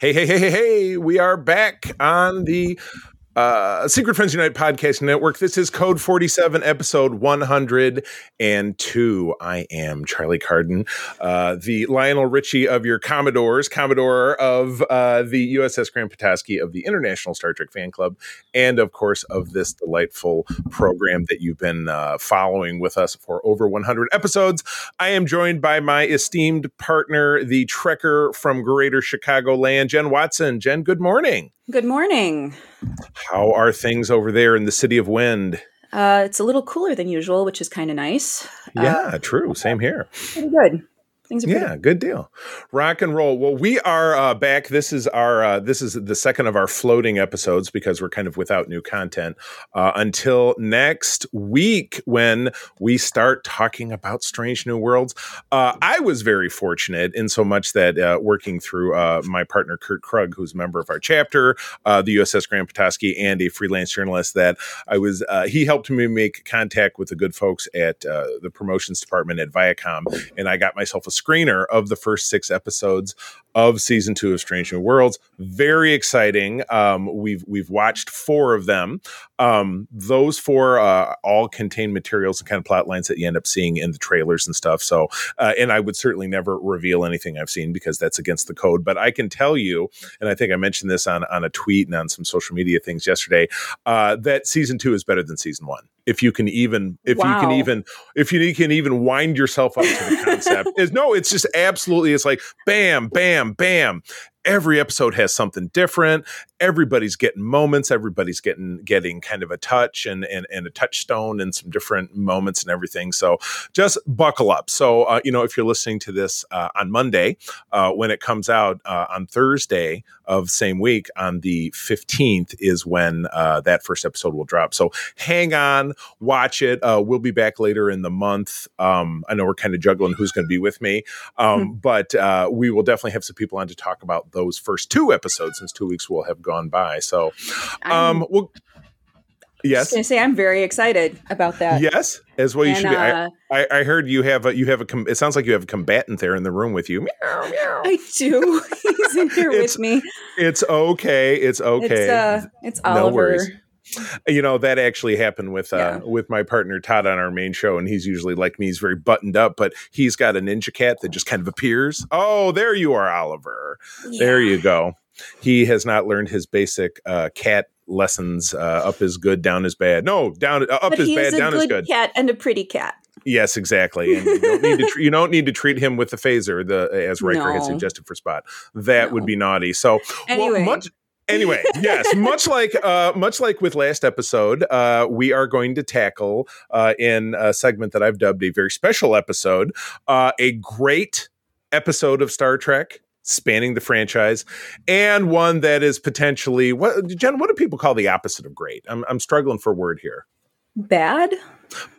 Hey, hey, hey, hey, hey, we are back on the uh, Secret Friends Unite podcast network. This is Code 47, episode 102. I am Charlie Carden, uh, the Lionel Richie of your Commodores, Commodore of uh, the USS Grand Petoskey of the International Star Trek Fan Club, and of course of this delightful program that you've been uh, following with us for over 100 episodes. I am joined by my esteemed partner, the Trekker from Greater Chicagoland, Jen Watson. Jen, good morning. Good morning. How are things over there in the city of wind? Uh, it's a little cooler than usual, which is kind of nice. Yeah, uh, true. Same here. Pretty good. Things are yeah, good deal. Rock and roll. Well, we are uh, back. This is our uh, this is the second of our floating episodes because we're kind of without new content uh, until next week when we start talking about Strange New Worlds. Uh, I was very fortunate in so much that uh, working through uh, my partner Kurt Krug, who's a member of our chapter, the USS Grand Petoskey, and a freelance journalist, that I was he helped me make contact with the good folks at the promotions department at Viacom, and I got myself a screener of the first six episodes of season two of Strange New Worlds. Very exciting. Um, we've we've watched four of them. Um, those four uh, all contain materials and kind of plot lines that you end up seeing in the trailers and stuff. So, uh, and I would certainly never reveal anything I've seen because that's against the code. But I can tell you, and I think I mentioned this on on a tweet and on some social media things yesterday, uh, that season two is better than season one if you can even if wow. you can even if you can even wind yourself up to the concept is no it's just absolutely it's like bam bam bam every episode has something different. Everybody's getting moments. Everybody's getting getting kind of a touch and and, and a touchstone and some different moments and everything. So just buckle up. So uh, you know if you're listening to this uh, on monday uh, when it comes out uh, on thursday of same week on the 15th is when uh, that first episode will drop. So hang on watch it. Uh, we'll be back later in the month. Um, i know we're kind of juggling who's going to be with me. Um, mm-hmm. but we will definitely have some people on to talk about those first two episodes since two weeks will have gone by. So, um, well, yes, I say I'm very excited about that. Yes, as well. You and, should be. Uh, I, I, heard you have a you have a. Com- it sounds like you have a combatant there in the room with you. Meow, meow. I do. He's in here with me. It's okay. It's okay. It's, uh, it's Oliver. No worries you know that actually happened with uh yeah. with my partner Todd on our main show and he's usually like me he's very buttoned up but he's got a ninja cat that just kind of appears oh there you are Oliver yeah. there you go he has not learned his basic uh cat lessons uh up is good down is bad no down uh, up but is bad down is good cat and a pretty cat Yes, exactly. And you don't need to tr- you don't need to treat him with the phaser, the as Riker no. had suggested for Spot. That no. would be naughty. So, anyway. well, much anyway yes much like uh much like with last episode uh we are going to tackle uh in a segment that i've dubbed a very special episode uh a great episode of star trek spanning the franchise and one that is potentially what jen what do people call the opposite of great? I'm, I'm struggling for word here. Bad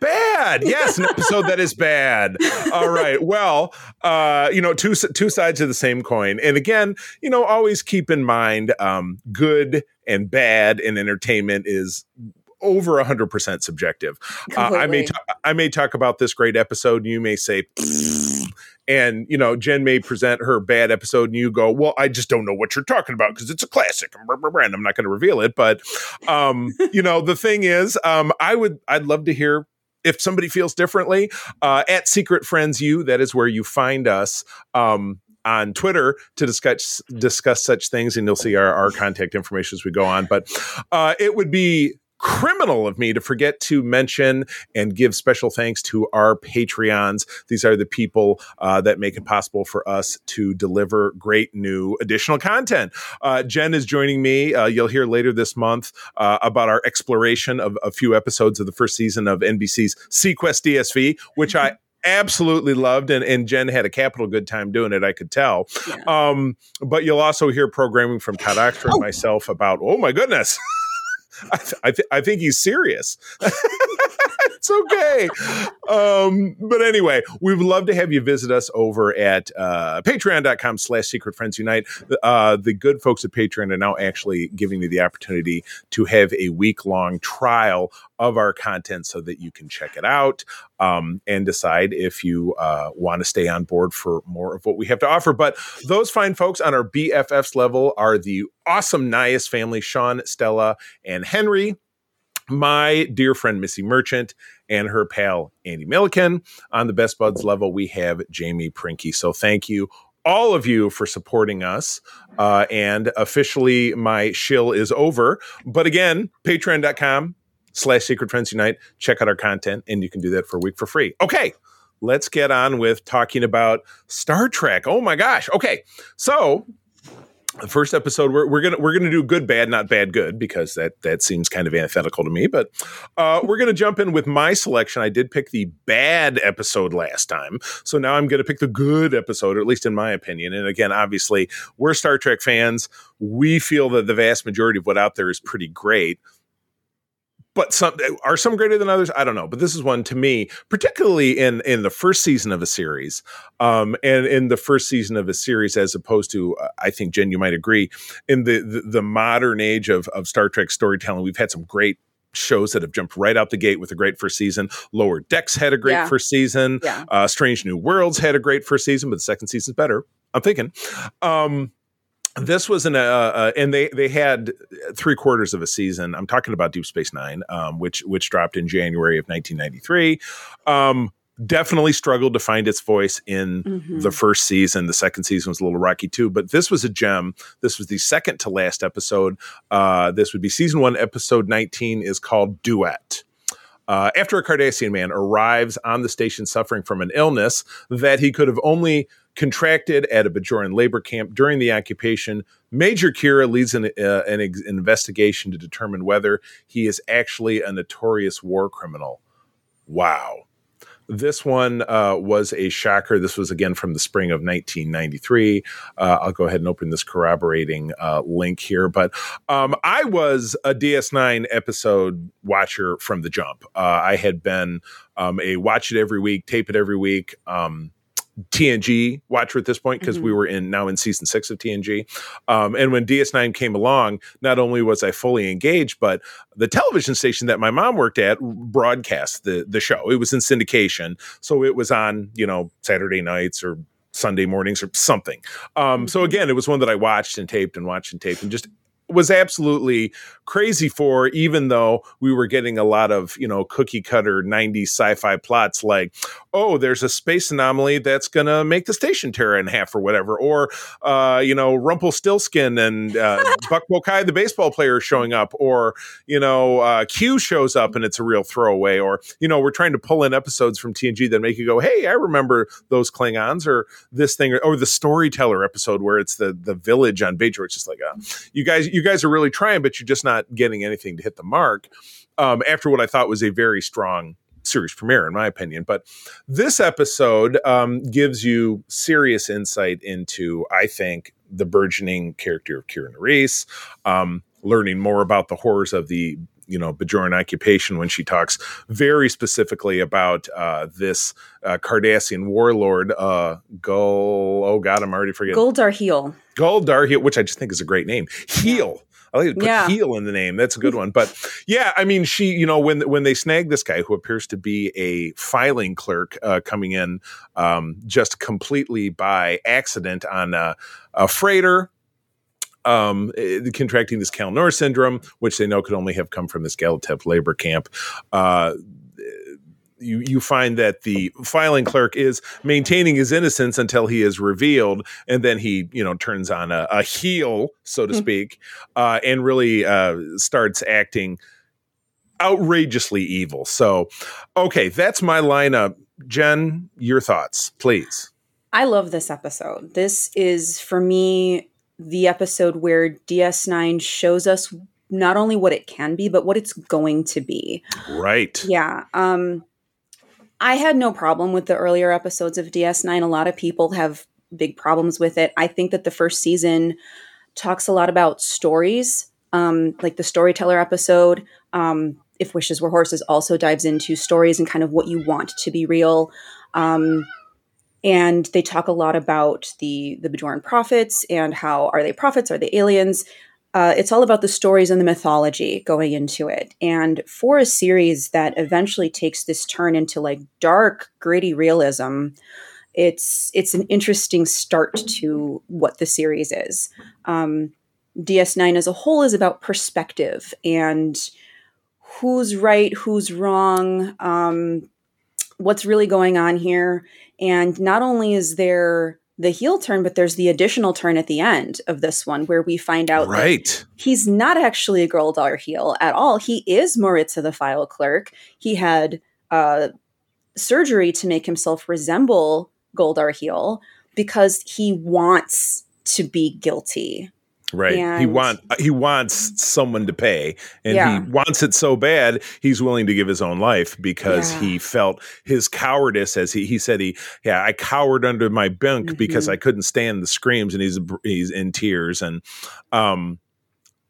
Bad. Yes, an episode that is bad. All right. Well, uh, you know, two two sides of the same coin. And again, you know, always keep in mind um, good and bad in entertainment is over a 100% subjective. Uh, I may ta- I may talk about this great episode and you may say and you know Jen may present her bad episode and you go, "Well, I just don't know what you're talking about because it's a classic." And I'm not going to reveal it, but um, you know, the thing is, um, I would I'd love to hear if somebody feels differently uh, at secret friends you that is where you find us um, on Twitter to discuss discuss such things, and you'll see our, our contact information as we go on. But uh, it would be criminal of me to forget to mention and give special thanks to our Patreons. These are the people uh, that make it possible for us to deliver great new additional content. Uh, Jen is joining me. Uh, you'll hear later this month uh, about our exploration of a few episodes of the first season of NBC's seaQuest DSV, which I absolutely loved, and, and Jen had a capital good time doing it. I could tell. Yeah. Um, but you'll also hear programming from Todd Oxford oh. and myself about. Oh my goodness. I, th- I, I, think he's serious. it's okay. Um, but anyway, we would love to have you visit us over at uh, patreon.com slash secret friends unite. Uh, the good folks at Patreon are now actually giving you the opportunity to have a week long trial of our content so that you can check it out um, and decide if you uh, want to stay on board for more of what we have to offer. But those fine folks on our BFFs level are the awesome Nyhus family, Sean, Stella, and Henry my dear friend Missy Merchant and her pal Andee Milliken. On the Best Buds level, we have Jamie Prinky. So thank you all of you for supporting us. Uh, and officially, my shill is over. But again, patreon.com slash secret friends unite. Check out our content, and you can do that for a week for free. Okay. Let's get on with talking about Star Trek. Oh my gosh. Okay. So the first episode we're, we're gonna we're gonna do good bad not bad good because that that seems kind of antithetical to me but uh, we're gonna jump in with my selection. I did pick the bad episode last time so now i'm gonna pick the good episode or at least in my opinion and again obviously we're star trek fans. We feel that the vast majority of what out there is pretty great but some are some greater than others i don't know but this is one to me particularly in in the first season of a series um and in the first season of a series as opposed to uh, i think jen you might agree in the, the the modern age of of star trek storytelling we've had some great shows that have jumped right out the gate with a great first season. Lower Decks had a great yeah. first season. Yeah. Uh, Strange New Worlds had a great first season, but the second season's better. I'm thinking. Um, this was an uh, uh, and they they had three quarters of a season. I'm talking about Deep Space Nine, um, which which dropped in January of 1993. Um, definitely struggled to find its voice in mm-hmm. the first season. The second season was a little rocky too, but this was a gem. This was the second to last episode. Uh, this would be season one, episode 19 is called Duet. Uh, after a Cardassian man arrives on the station suffering from an illness that he could have only contracted at a Bajoran labor camp during the occupation. Major Kira leads an, uh, an ex- investigation to determine whether he is actually a notorious war criminal. Wow. This one uh, was a shocker. This was again from the spring of 1993. Uh, I'll go ahead and open this corroborating uh, link here. But um, I was a DS9 episode watcher from the jump. Uh, I had been um, a watch it every week, tape it every week. Um, TNG watcher at this point because mm-hmm. we were in now in season six of TNG. Um, and when DS9 came along, not only was I fully engaged, but the television station that my mom worked at broadcast the the show. It was in syndication, so it was on you know Saturday nights or Sunday mornings or something. Um, so mm-hmm. again, it was one that I watched and taped and watched and taped and just was absolutely crazy for, even though we were getting a lot of, you know, cookie cutter 90s sci fi plots like, oh, there's a space anomaly that's going to make the station tear in half or whatever. Or, uh, you know, Rumpelstiltskin and uh, Buck Bokai, the baseball player, showing up. Or, you know, uh, Q shows up and it's a real throwaway. Or, you know, we're trying to pull in episodes from TNG that make you go, hey, I remember those Klingons or this thing. Or, or the storyteller episode where it's the, the village on Bajor. It's just like, uh, you guys, you guys are really trying, but you're just not getting anything to hit the mark. Um, after what I thought was a very strong series premiere, in my opinion. But this episode um, gives you serious insight into, I think, the burgeoning character of Kira Nerys. um, learning more about the horrors of the you know Bajoran occupation when she talks very specifically about uh, this uh, Cardassian warlord uh, Gul. Oh God, I'm already forgetting. Gul Darhe'el. Gul Darhe'el, which I just think is a great name. Heel. I like to put yeah. heel in the name. That's a good one. But yeah, I mean, she, you know, when when they snag this guy who appears to be a filing clerk uh, coming in um, just completely by accident on a, a freighter, um, eh, contracting this Kalla-Nohra syndrome, which they know could only have come from this Gallitep labor camp. Uh, you you find that the filing clerk is maintaining his innocence until he is revealed, and then he you know turns on a, a heel, so to mm-hmm. speak, uh, and really uh, starts acting outrageously evil. So, okay, that's my lineup. Jen, your thoughts, please. I love this episode. This is for me the episode where DS9 shows us not only what it can be, but what it's going to be. Right. Yeah. Um, I had no problem with the earlier episodes of DS9. A lot of people have big problems with it. I think that the first season talks a lot about stories, um, like the storyteller episode. Um, if Wishes Were Horses also dives into stories and kind of what you want to be real. Um, and they talk a lot about the the Bajoran prophets and how are they prophets? Are they aliens? Uh, it's all about the stories and the mythology going into it. And for a series that eventually takes this turn into like dark, gritty realism, it's it's an interesting start to what the series is. Um, DS9 as a whole is about perspective and who's right, who's wrong, um, what's really going on here. And not only is there the heel turn, but there's the additional turn at the end of this one where we find out right he's not actually a Gul Darhe'el at all. He is Maritza the file clerk. He had uh, surgery to make himself resemble Gul Darhe'el because he wants to be guilty. Right. And he want he wants someone to pay, and Yeah. he wants it so bad he's willing to give his own life because Yeah. he felt his cowardice. As he he said, he yeah, I cowered under my bunk because Mhm. I couldn't stand the screams, and he's he's in tears, and um,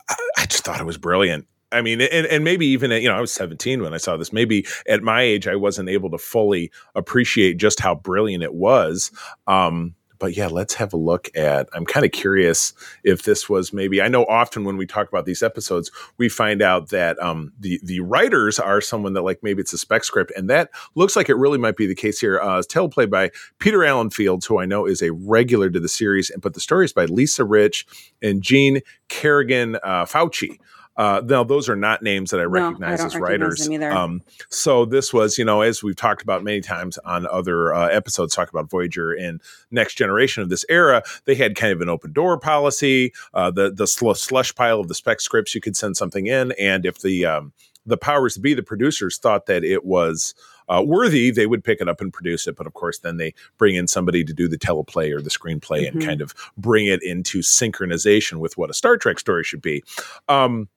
I, I just thought it was brilliant. I mean, and, and maybe even at, you know, I was 17 when I saw this. Maybe at my age, I wasn't able to fully appreciate just how brilliant it was. Um, but yeah, let's have a look at. I'm kind of curious if this was maybe. I know often when we talk about these episodes, we find out that um, the the writers are someone that like maybe it's a spec script, and that looks like it really might be the case here. Uh, teleplay by Peter Allan Fields, who I know is a regular to the series, and but the story is by Lisa Rich and Jeanne Carrigan uh, Fauci. Uh, now, those are not names that I No, recognize I don't as recognize writers. Um, so this was, you know, as we've talked about many times on other uh, episodes, talk about Voyager and Next Generation of this era. They had kind of an open door policy. Uh, the the sl- slush pile of the spec scripts, you could send something in, and if the um, the powers to be, the producers thought that it was uh, worthy, they would pick it up and produce it. But of course, then they bring in somebody to do the teleplay or the screenplay and Mhm. kind of bring it into synchronization with what a Star Trek story should be. Um,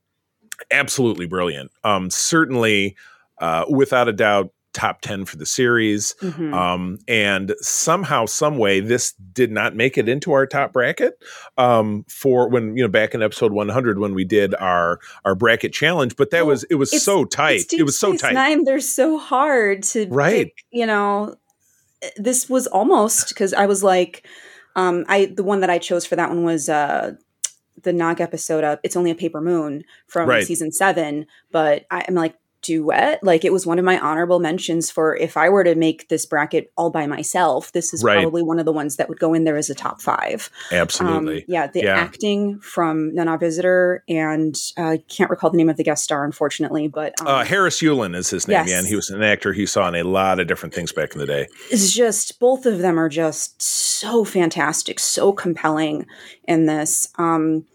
absolutely brilliant. Um, certainly, uh, without a doubt, top 10 for the series. Mhm. Um, and somehow, some way, this did not make it into our top bracket. Um, for when you know back in episode 100 when we did our our bracket challenge, but that Well, was it was so tight. It was so tight. Nine, they're so hard to Right. pick, you know, this was almost because I was like, um, I the one that I chose for that one was uh the Nog episode up. It's Only a Paper Moon from Right. season seven, but I, I'm like duet. Like it was one of my honorable mentions for if I were to make this bracket all by myself, this is Right. probably one of the ones that would go in there as a top five. Absolutely. Um, yeah, the Yeah. acting from Nana Visitor and uh, I can't recall the name of the guest star, unfortunately, but um, uh, Harris Yulin is his name. yes. Yeah, and he was an actor he saw in a lot of different things back in the day. it's just both of them are just so fantastic, so compelling in this. Um,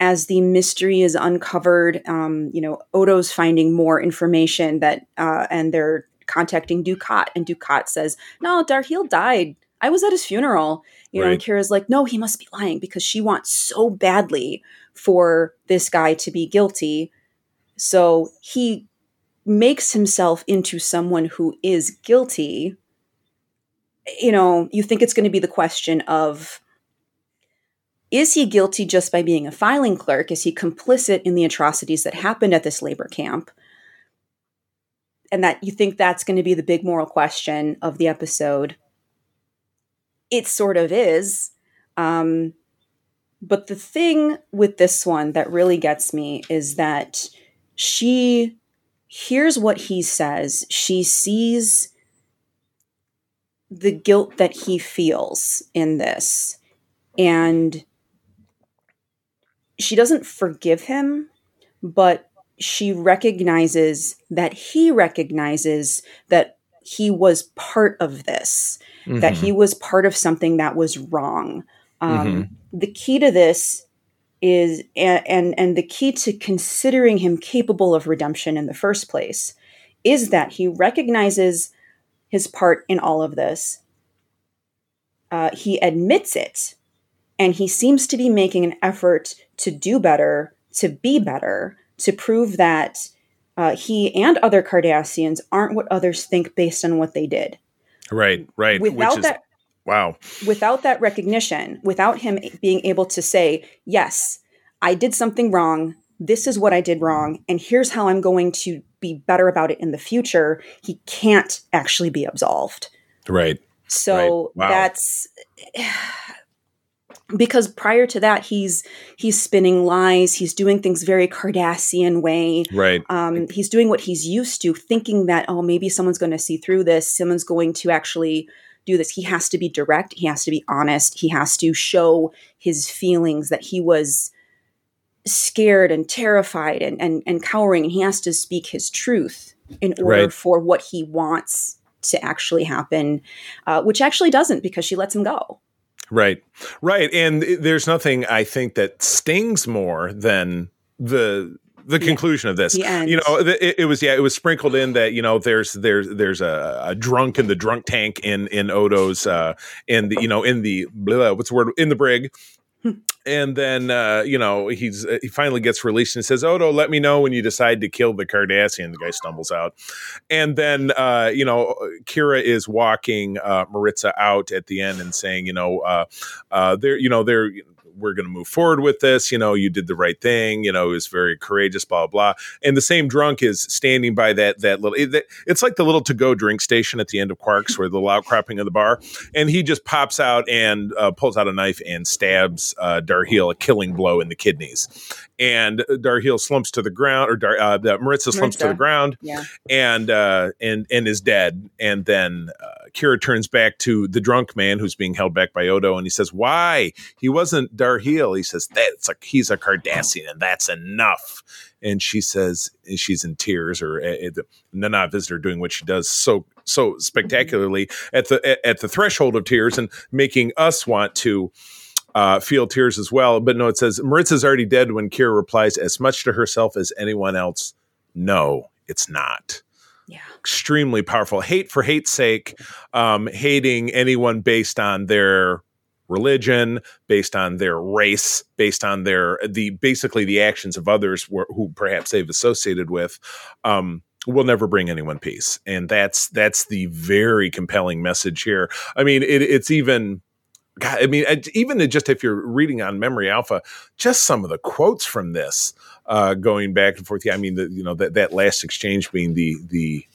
as the mystery is uncovered, um, you know, Odo's finding more information that, uh, and they're contacting Dukat, and Dukat says, "No, Darhe'el died. I was at his funeral." You know, and Right. Kira's like, "No, he must be lying because she wants so badly for this guy to be guilty." So he makes himself into someone who is guilty you know, you think it's going to be the question of is he guilty just by being a filing clerk? Is he complicit in the atrocities that happened at this labor camp? And that you think that's going to be the big moral question of the episode. It sort of is. Um, but the thing with this one that really gets me is that she hears what he says, she sees the guilt that he feels in this. And she doesn't forgive him, but she recognizes that he recognizes that he was part of this, that Mm-hmm. he was part of something that was wrong. Um, The key to this is, and, and and the key to considering him capable of redemption in the first place, is that he recognizes his part in all of this. Uh, he admits it, and he seems to be making an effort to do better, to be better, to prove that uh, he and other Cardassians aren't what others think based on what they did. Right, right. Without is, that, wow. Without that recognition, without him being able to say, "Yes, I did something wrong. This is what I did wrong, and here's how I'm going to be better about it in the future," he can't actually be absolved. Right. So right. Wow. that's because prior to that he's he's spinning lies. He's doing things very cardassian way. Right. Um, he's doing what he's used to thinking that oh maybe someone's going to see through this. Someone's going to actually do this. He has to be direct. He has to be honest. He has to show his feelings that he was scared and terrified and and, and cowering and he has to speak his truth in order Right. for what he wants to actually happen uh, which actually doesn't because she lets him go Right. Right. And there's nothing I think that stings more than the the conclusion of this. You know, it, it was yeah, it was sprinkled in that you know there's there's there's a, a drunk in the drunk tank in in Odo's uh in the you know in the blah, what's the word in the brig. And then uh, you know he's uh, he finally gets released and says, "Odo, let me know when you decide to kill the Cardassian." The guy stumbles out, and then uh, you know Kira is walking uh, Maritza out at the end and saying, "You know, uh, uh, there, you know, there, we're going to move forward with this. You know, you did the right thing. You know, it was very courageous. Blah blah." And the same drunk is standing by that that little. It, it's like the little to go drink station at the end of Quark's, where the loud outcropping of the bar, and he just pops out and uh, pulls out a knife and stabs uh, Darhe'el a killing blow in the kidneys, and Darhe'el slumps to the ground, or Dar, uh, Maritza slumps to the ground yeah and uh, and and is dead. And then uh, Kira turns back to the drunk man who's being held back by Odo, and he says, "Why? He wasn't Darhe'el." He says, "That's a he's a Cardassian, and that's enough." And she says, she's in tears, or uh, the Nana visitor doing what she does so so spectacularly at the at the threshold of tears, and making us want to. Uh, feel tears as well, but no. It says Maritza's already dead. When Kira replies, as much to herself as anyone else, no, it's not yeah extremely powerful. Hate for hate's sake, um, hating anyone based on their religion, based on their race, based on their the basically the actions of others wh- who perhaps they've associated with. Um, will never bring anyone peace and that's that's the very compelling message here i mean it, it's even God, I mean, even just if you're reading on Memory Alpha, just some of the quotes from this, uh, going back and forth. Yeah, I mean, the, you know that that last exchange being the the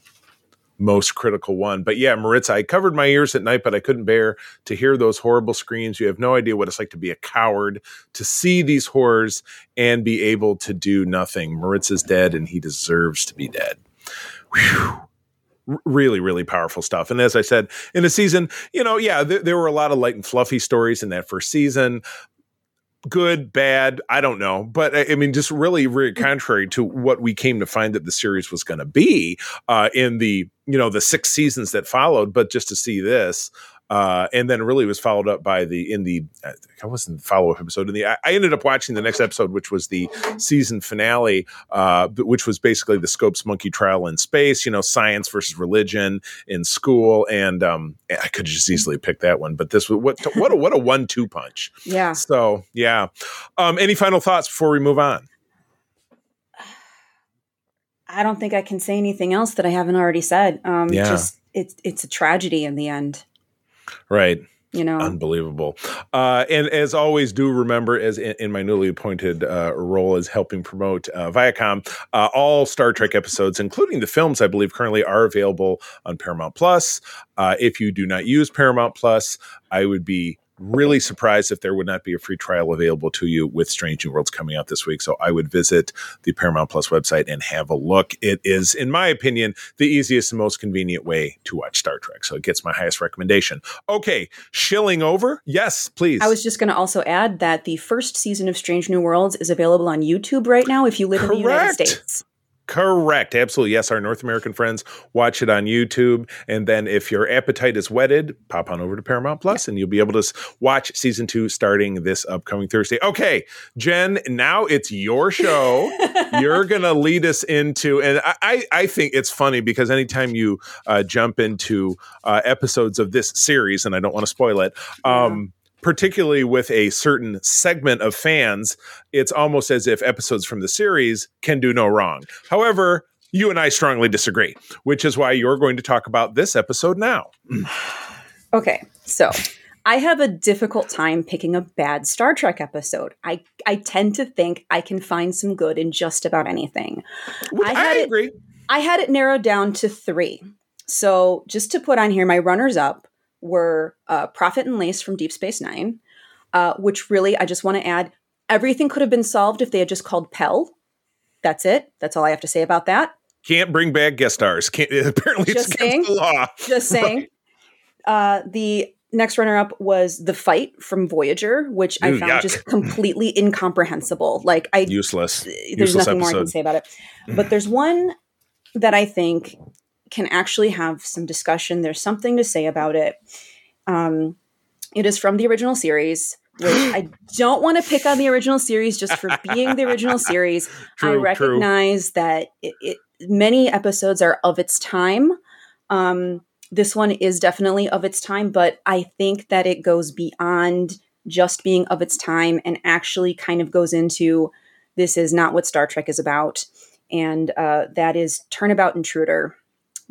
most critical one. But yeah, Maritza, I covered my ears at night, but I couldn't bear to hear those horrible screams. You have no idea what it's like to be a coward, to see these horrors and be able to do nothing. Maritza's dead, and he deserves to be dead. Whew really really powerful stuff. And as i said in the season you know yeah there, there were a lot of light and fluffy stories in that first season. Good bad i don't know. But i I mean just really really contrary to what we came to find that the series was going to be uh in the you know the six seasons that followed. But just to see this uh, and then really was followed up by the in the I wasn't the follow up episode in the I, I ended up watching the next episode which was the season finale uh, which was basically the Scopes monkey trial in space you know science versus religion in school and um, I could just easily pick that one but this was what what a, what a one two punch yeah so yeah um, any final thoughts before we move on I don't think I can say anything else that I haven't already said. Um, Yeah. Just it's it's a tragedy in the end. Right You know. Unbelievable. Uh, and as always, do remember, as in, in my newly appointed uh, role as helping promote uh, Viacom, uh, all Star Trek episodes, including the films, I believe currently are available on Paramount Plus. Uh, if you do not use Paramount Plus, I would be really surprised if there would not be a free trial available to you with Strange New Worlds coming out this week. So I would visit the Paramount Plus website and have a look. It is, in my opinion, the easiest and most convenient way to watch Star Trek. So it gets my highest recommendation. Okay, shilling over. Yes, please. I was just going to also add that the first season of Strange New Worlds is available on YouTube right now if you live in the United States. Correct. Absolutely. Yes, our North American friends watch it on YouTube. And then if your appetite is whetted, pop on over to Paramount Plus and you'll be able to watch season two starting this upcoming Thursday. Okay, Jen, now it's your show. You're going to lead us into, and I, I, I think it's funny because anytime you uh, jump into uh, episodes of this series, and I don't want to spoil it, um, particularly with a certain segment of fans, it's almost as if episodes from the series can do no wrong. However, you and I strongly disagree, which is why you're going to talk about this episode now. Okay, so I have a difficult time picking a bad Star Trek episode. I I tend to think I can find some good in just about anything. I, I agree. It, I had it narrowed down to three. So just to put on here, my runners up were uh, Profit and Lace from Deep Space Nine, uh, which really I just want to add everything could have been solved if they had just called Pel. That's it. That's all I have to say about that. Can't bring back guest stars. Can't apparently just it's saying, the law. Just saying. Uh, the next runner up was the fight from Voyager, which Ooh, I found yuck. just completely incomprehensible. Like I useless. There's useless nothing episode. more I can say about it. But there's one that I think can actually have some discussion. There's something to say about it. Um, it is from the original series, which I don't want to pick on the original series just for being the original series. True, I recognize true. that it, it, many episodes are of its time. Um, this one is definitely of its time, but I think that it goes beyond just being of its time and actually kind of goes into this is not what Star Trek is about. And uh, that is Turnabout Intruder,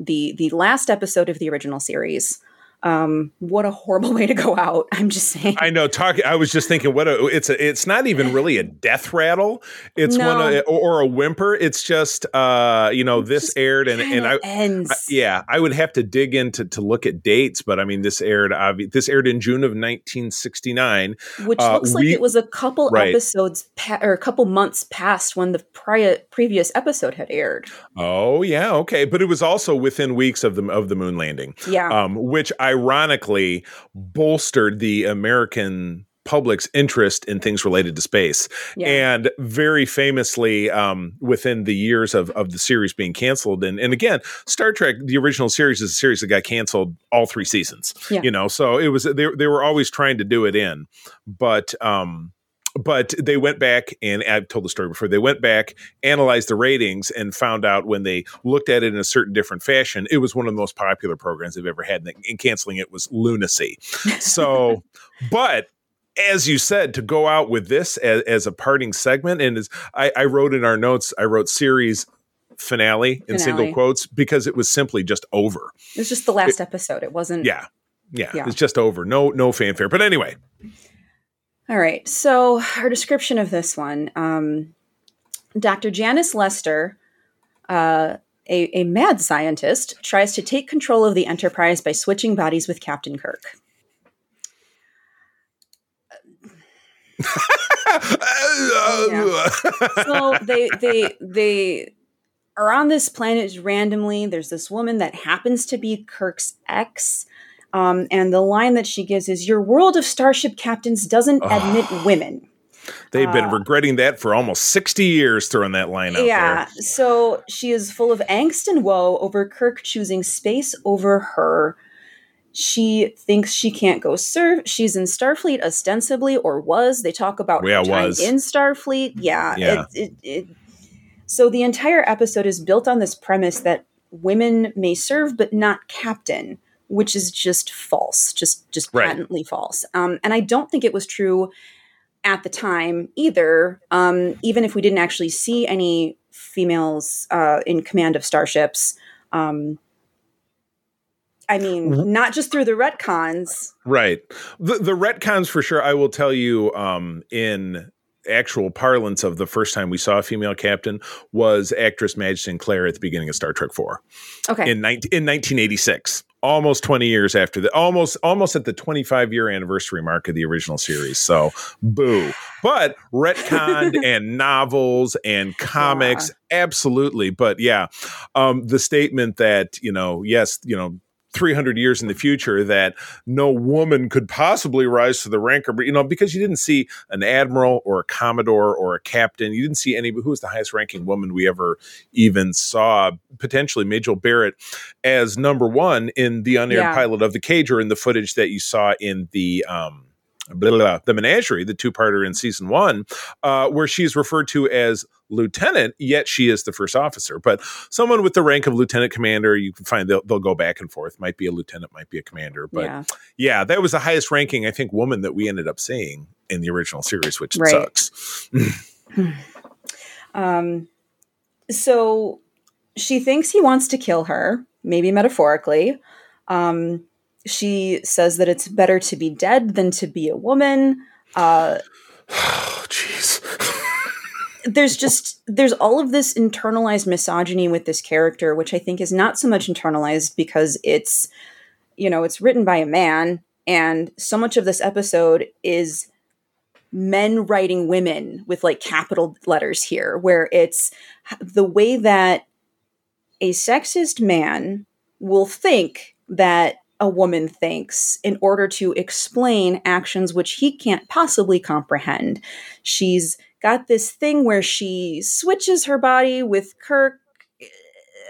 the the last episode of the original series um, what a horrible way to go out. I'm just saying. I know. Talk. I was just thinking, what a. It's a. It's not even really a death rattle. It's no. one of, or a whimper. It's just, uh, you know, this aired and and I, I, yeah, I would have to dig into to look at dates, but I mean, this aired. Obvi- this aired in June of 1969, which uh, looks like we, it was a couple right. episodes pa- or a couple months past when the prior previous episode had aired. Oh yeah, okay, but it was also within weeks of the of the moon landing. Yeah, um, which I ironically bolstered the American public's interest in things related to space. Yeah. And very famously, um, within the years of, of the series being canceled, and, and again, Star Trek, the original series is a series that got canceled all three seasons. Yeah. You know, so it was they, they were always trying to do it in. But um but they went back and I've told the story before. They went back, analyzed the ratings, and found out when they looked at it in a certain different fashion, it was one of the most popular programs they've ever had. And canceling it was lunacy. So, but as you said, to go out with this as, as a parting segment, and as I, I, wrote in our notes, I wrote series finale in finale. single quotes because it was simply just over. It was just the last it, episode. It wasn't. Yeah, yeah, yeah. It's just over. No, no fanfare. But anyway, all right. So, our description of this one um, Dr. Janice Lester, uh, a, a mad scientist, tries to take control of the Enterprise by switching bodies with Captain Kirk. so they they they are on this planet randomly. There's this woman that happens to be Kirk's ex, um, and the line that she gives is, Your world of starship captains doesn't admit women. They've been uh, regretting that for almost 60 years, throwing that line out yeah, there. so she is full of angst and woe over Kirk choosing space over her. She thinks she can't go serve. She's in Starfleet ostensibly, or was. They talk about yeah, her time was. in Starfleet. Yeah. yeah. It, it, it, so the entire episode is built on this premise that women may serve, but not captain which is just false, just just right. patently false. Um, and I don't think it was true at the time either. Um, even if we didn't actually see any females uh, in command of starships. Um, I mean, not just through the retcons. Right. The the retcons for sure. I will tell you um, in actual parlance of the first time we saw a female captain was actress Madge Sinclair at the beginning of Star Trek 4. Okay. In, 19, in 1986 almost 20 years after the almost almost at the 25 year anniversary mark of the original series so boo but retconned and novels and comics yeah. absolutely but yeah um the statement that you know yes you know 300 years in the future that no woman could possibly rise to the rank of, you know, because you didn't see an admiral or a commodore or a captain. You didn't see any, who was the highest ranking woman we ever even saw, potentially Majel Barrett as number one in the unaired yeah. pilot of the cage or in the footage that you saw in the, um, blah, blah, blah, the menagerie, the two parter in season one, uh, where she's referred to as lieutenant, yet she is the first officer. But someone with the rank of lieutenant commander, you can find they'll, they'll go back and forth. Might be a lieutenant, might be a commander. But yeah. yeah, that was the highest ranking, I think, woman that we ended up seeing in the original series, which right. sucks. um, so she thinks he wants to kill her, maybe metaphorically. Um, she says that it's better to be dead than to be a woman. Uh, Oh, jeez. There's just there's all of this internalized misogyny with this character which i think is not so much internalized because it's you know it's written by a man and so much of this episode is men writing women with like capital letters here where it's the way that a sexist man will think that a woman thinks in order to explain actions which he can't possibly comprehend. She's got this thing where she switches her body with Kirk.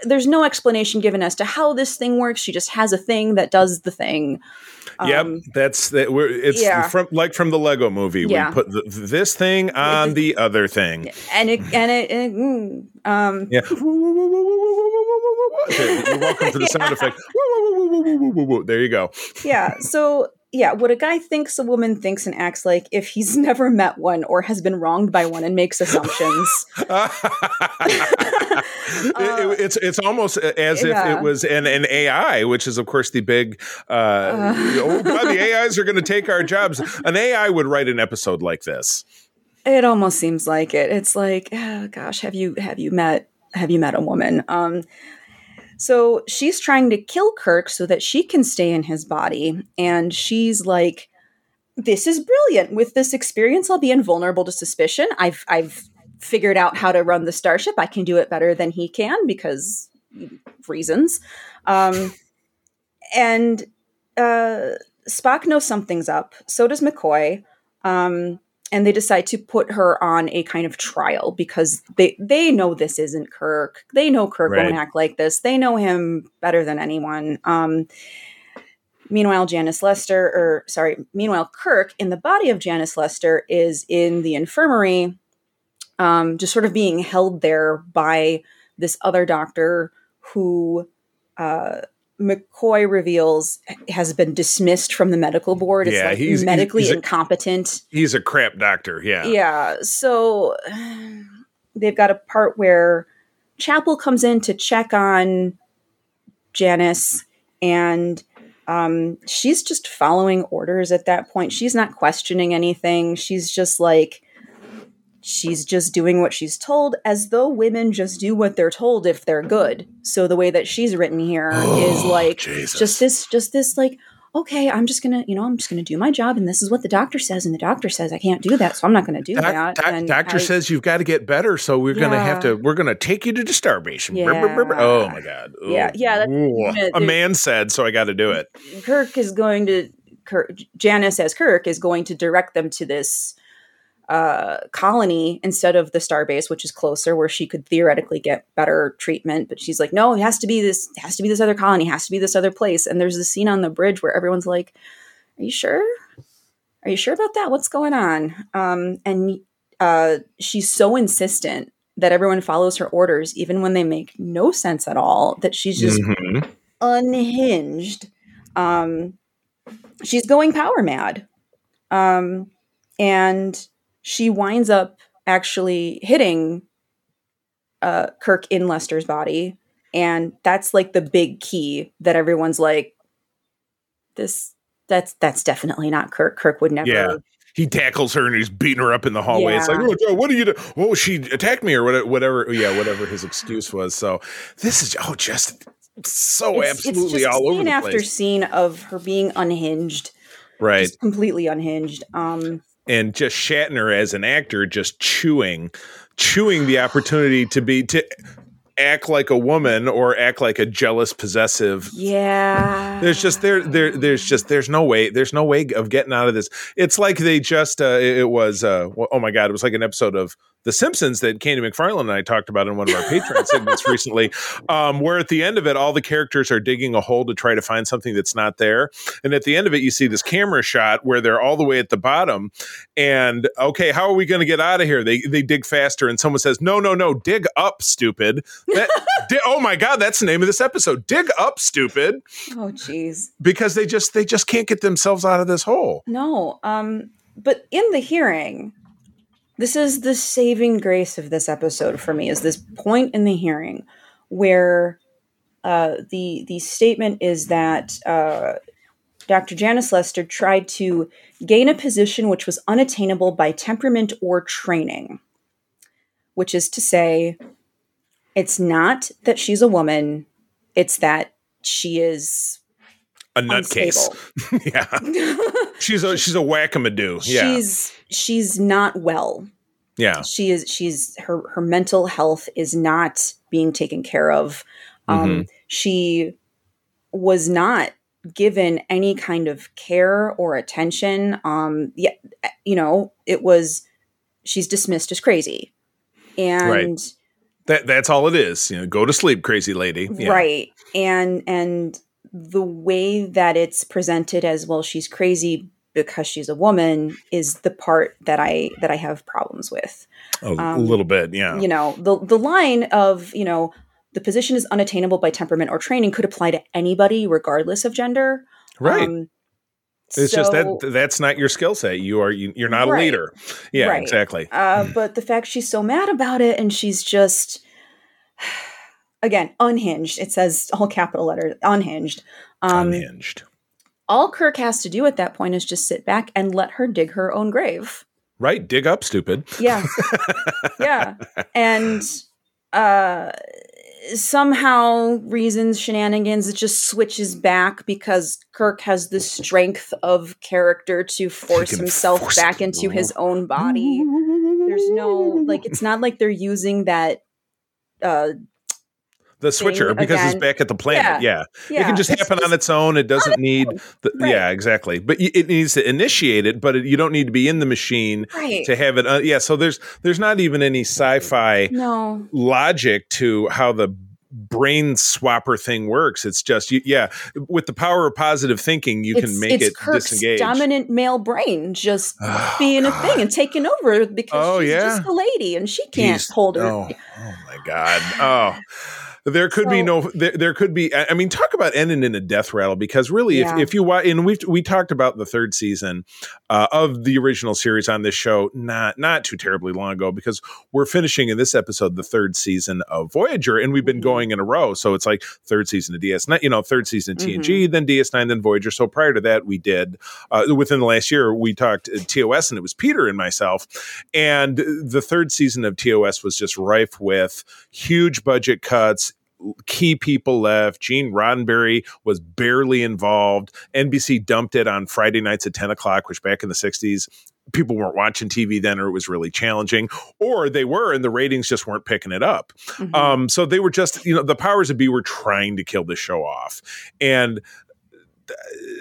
There's no explanation given as to how this thing works. She just has a thing that does the thing. yep, Um, that's that. We're it's yeah. from like from the Lego Movie. Yeah. We put the, this thing on the other thing. and it and it, and it- mm, um Yeah. Welcome to the sound effect. There you go. yeah so yeah what a guy thinks a woman thinks and acts like if he's never met one or has been wronged by one and makes assumptions It- it- it's it's almost as if it was an, an AI, which is of course the big. Uh, oh God, the AIs are going to take our jobs. An AI would write an episode like this. it almost seems like it it's like oh, gosh have you have you met have you met a woman um so she's trying to kill kirk so that she can stay in his body. And she's like this is brilliant. With this experience i'll be invulnerable to suspicion. I've i've figured out how to run the starship. I can do it better than he can because reasons. Um and uh spock knows something's up. So does mccoy. Um and they decide to put her on a kind of trial because they they know this isn't Kirk. They know Kirk Right. won't act like this. They know him better than anyone. Um, meanwhile, Janice Lester, or sorry, meanwhile Kirk in the body of Janice Lester is in the infirmary, um, just sort of being held there by this other doctor who. Uh, McCoy reveals has been dismissed from the medical board. It's Yeah, like he's- he's- medically he's a- incompetent. He's a crap doctor. Yeah. Yeah. So they've got a part where Chapel comes in to check on Janice, and um, she's just following orders at that point. She's not questioning anything. She's just like, she's just doing what she's told, as though women just do what they're told if they're good. So the way that she's written here oh, is Oh, like Jesus. just this, just this, like, okay, I'm just gonna, you know, I'm just gonna do my job, and this is what the doctor says, and the doctor says I can't do that, so I'm not gonna do Doc- that. doc- and doctor I- says you've got to get better, so we're gonna have to. We're gonna take you to the brr, brr, brr. Yeah. Oh my god. Yeah, yeah, that's- Ooh. yeah, a man said, so I got to do it. Kirk is going to Kirk, Janice as Kirk is going to direct them to this uh, colony instead of the starbase, which is closer, where she could theoretically get better treatment. But she's like, no, it has to be this, it has to be this other colony, it has to be this other place. And there's a scene on the bridge where everyone's like, "Are you sure? Are you sure about that? What's going on?" Um, and uh, she's so insistent that everyone follows her orders, even when they make no sense at all. That she's just Mhm. unhinged. Um, she's going power mad. Um, and she winds up actually hitting uh, Kirk in Lester's body. And that's like the big key that everyone's like, this, that's, that's definitely not Kirk. Kirk would never. Yeah. He tackles her and he's beating her up in the hallway. It's like, oh, Joe, what are you doing? Oh, she attacked me or whatever. Yeah, whatever his excuse was. So this is oh, just so It's- it's absolutely just all over the after place. scene of her being unhinged, Right. completely unhinged. Um, and just Shatner as an actor just chewing chewing the opportunity to be to act like a woman or act like a jealous possessive. Yeah, there's just there there there's just there's no way there's no way of getting out of this. It's like they just uh it was uh oh my god it was like an episode of the simpsons that candy mcfarland and i talked about in one of our patreon segments recently um where at the end of it all the characters are digging a hole to try to find something that's not there. And at the end of it you see this camera shot where they're all the way at the bottom and okay how are we going to get out of here? They they dig faster and someone says no no no dig up stupid that, di- oh my god that's the name of this episode dig up stupid oh jeez. because they just they just can't get themselves out of this hole. No, um, but in the hearing, this is the saving grace of this episode for me. Is this point in the hearing where uh, the the statement is that uh, Dr. Janice Lester tried to gain a position which was unattainable by temperament or training, which is to say, it's not that she's a woman; it's that she is a nutcase. yeah, she's a she's a wackamadoo. Yeah, she's she's not well. Yeah, she is. She's her her mental health is not being taken care of. Um, mm-hmm. She was not given any kind of care or attention. Um, yeah, you know, it was she's dismissed as crazy, and right. That that's all it is. You know, go to sleep, crazy lady. Yeah. Right, and and the way that it's presented as well, she's crazy because she's a woman is the part that I that I have problems with. A um, little bit, yeah. You know, the the line of, you know, the position is unattainable by temperament or training could apply to anybody regardless of gender. Right. Um, it's so, just that that's not your skill set. You are you, are not right, a leader. Yeah, right. exactly. Uh, but the fact she's so mad about it and she's just again unhinged. It says all capital letters unhinged. Um, unhinged. All Kirk has to do at that point is just sit back and let her dig her own grave. Right, dig up, stupid. Yeah, yeah, and uh somehow reasons shenanigans it just switches back because kirk has the strength of character to force himself force back into his own body. There's no like it's not like they're using that uh the switcher because again. he's back at the planet. Yeah, yeah. yeah. it can just it's happen just on its own. It doesn't need. The, right. Yeah, exactly. But it needs to initiate it, but it, you don't need to be in the machine right. to have it. Uh, yeah, so there's there's not even any sci-fi no. logic to how the brain swapper thing works. It's just you, yeah, with the power of positive thinking, you it's, can make it Kirk's disengage. Dominant male brain just oh, being God. a thing and taking over because oh, she's yeah? just a lady and she can't hold her. Oh, oh my God. Oh. There could so, be no. There, there, could be. I mean, talk about ending in a death rattle because really, yeah. if if you watch, and we we talked about the third season uh, of the original series on this show not not too terribly long ago because we're finishing in this episode the third season of Voyager, and we've been mm-hmm. going in a row. So it's like third season of DS9, you know, third season of TNG, mm-hmm. then DS9, then Voyager. So prior to that, we did uh, within the last year we talked uh, TOS, and it was Peter and myself, and the third season of TOS was just rife with huge budget cuts key people left. Gene Roddenberry was barely involved. NBC dumped it on Friday nights at 10 o'clock, which back in the 60s, people weren't watching TV then, or it was really challenging, or they were, and the ratings just weren't picking it up. Mm-hmm. Um, so they were just, you know, the powers that be were trying to kill the show off. And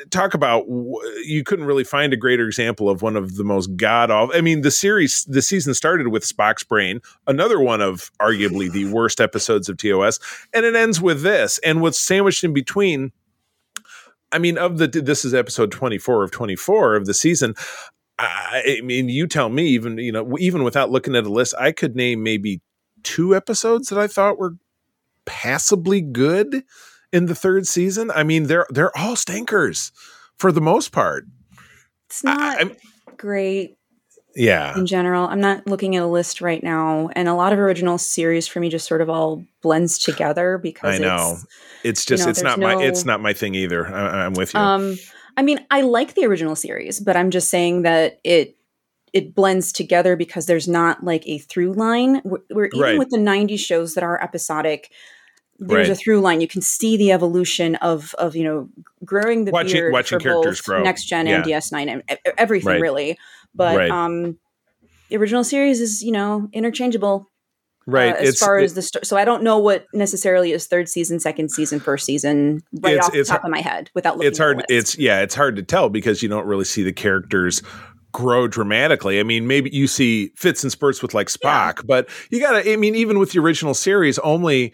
talk about you couldn't really find a greater example of one of the most god awful. I mean, the series, the season started with Spock's brain, another one of arguably the worst episodes of TOS, and it ends with this. And what's sandwiched in between, I mean, of the this is episode twenty four of twenty four of the season. I, I mean, you tell me, even you know, even without looking at a list, I could name maybe two episodes that I thought were passably good in the third season. I mean, they're they're all stinkers for the most part. It's not I, great. Yeah. In general, I'm not looking at a list right now, and a lot of original series for me just sort of all blends together because I know it's, it's just you know, it's not no, my it's not my thing either. I, I'm with you. Um, I mean, I like the original series, but I'm just saying that it it blends together because there's not like a through line. We're, we're even right. with the 90s shows that are episodic there's right. a through line. You can see the evolution of of you know growing the watching, beard watching for characters both grow. next gen yeah. and DS9 and everything right. really. But right. um, the original series is you know interchangeable. Right. Uh, as it's, far as the sto- so I don't know what necessarily is third season, second season, first season right it's, off the top of my head without looking. It's hard. It's yeah. It's hard to tell because you don't really see the characters grow dramatically. I mean, maybe you see fits and spurts with like Spock, yeah. but you got to, I mean, even with the original series, only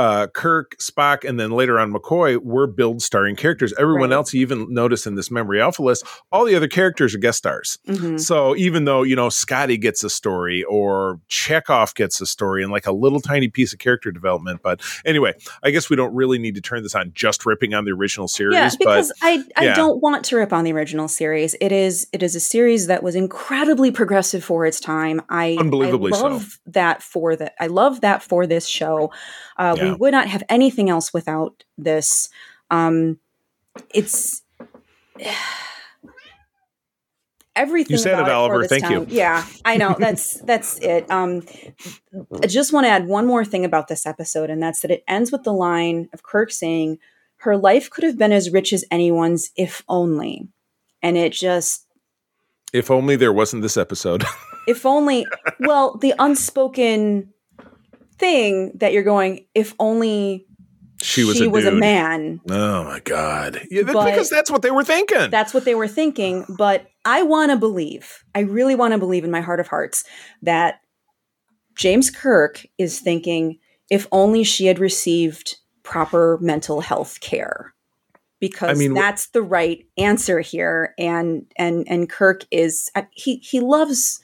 uh, Kirk, Spock, and then later on McCoy were build starring characters. Everyone right. else, you even notice in this memory alpha list, all the other characters are guest stars. Mm-hmm. So even though, you know, Scotty gets a story or Chekov gets a story and like a little tiny piece of character development. But anyway, I guess we don't really need to turn this on just ripping on the original series. Yeah, because but, I, I yeah. don't want to rip on the original series. It is it is a series that was incredibly progressive for its time. I unbelievably I love so. that for that. I love that for this show. Uh, yeah we would not have anything else without this. Um, it's everything. You said it, Oliver. Thank town- you. Yeah, I know. That's that's it. Um, I just want to add one more thing about this episode, and that's that it ends with the line of Kirk saying, "Her life could have been as rich as anyone's, if only." And it just, If only there wasn't this episode. if only. Well, the unspoken thing that you're going, if only she was she a was a man. Oh my god! Yeah, that- because that's what they were thinking. That's what they were thinking. But I want to believe, I really want to believe in my heart of hearts that James Kirk is thinking if only she had received proper mental health care. Because I mean, that's the right answer here. And and and Kirk is he he loves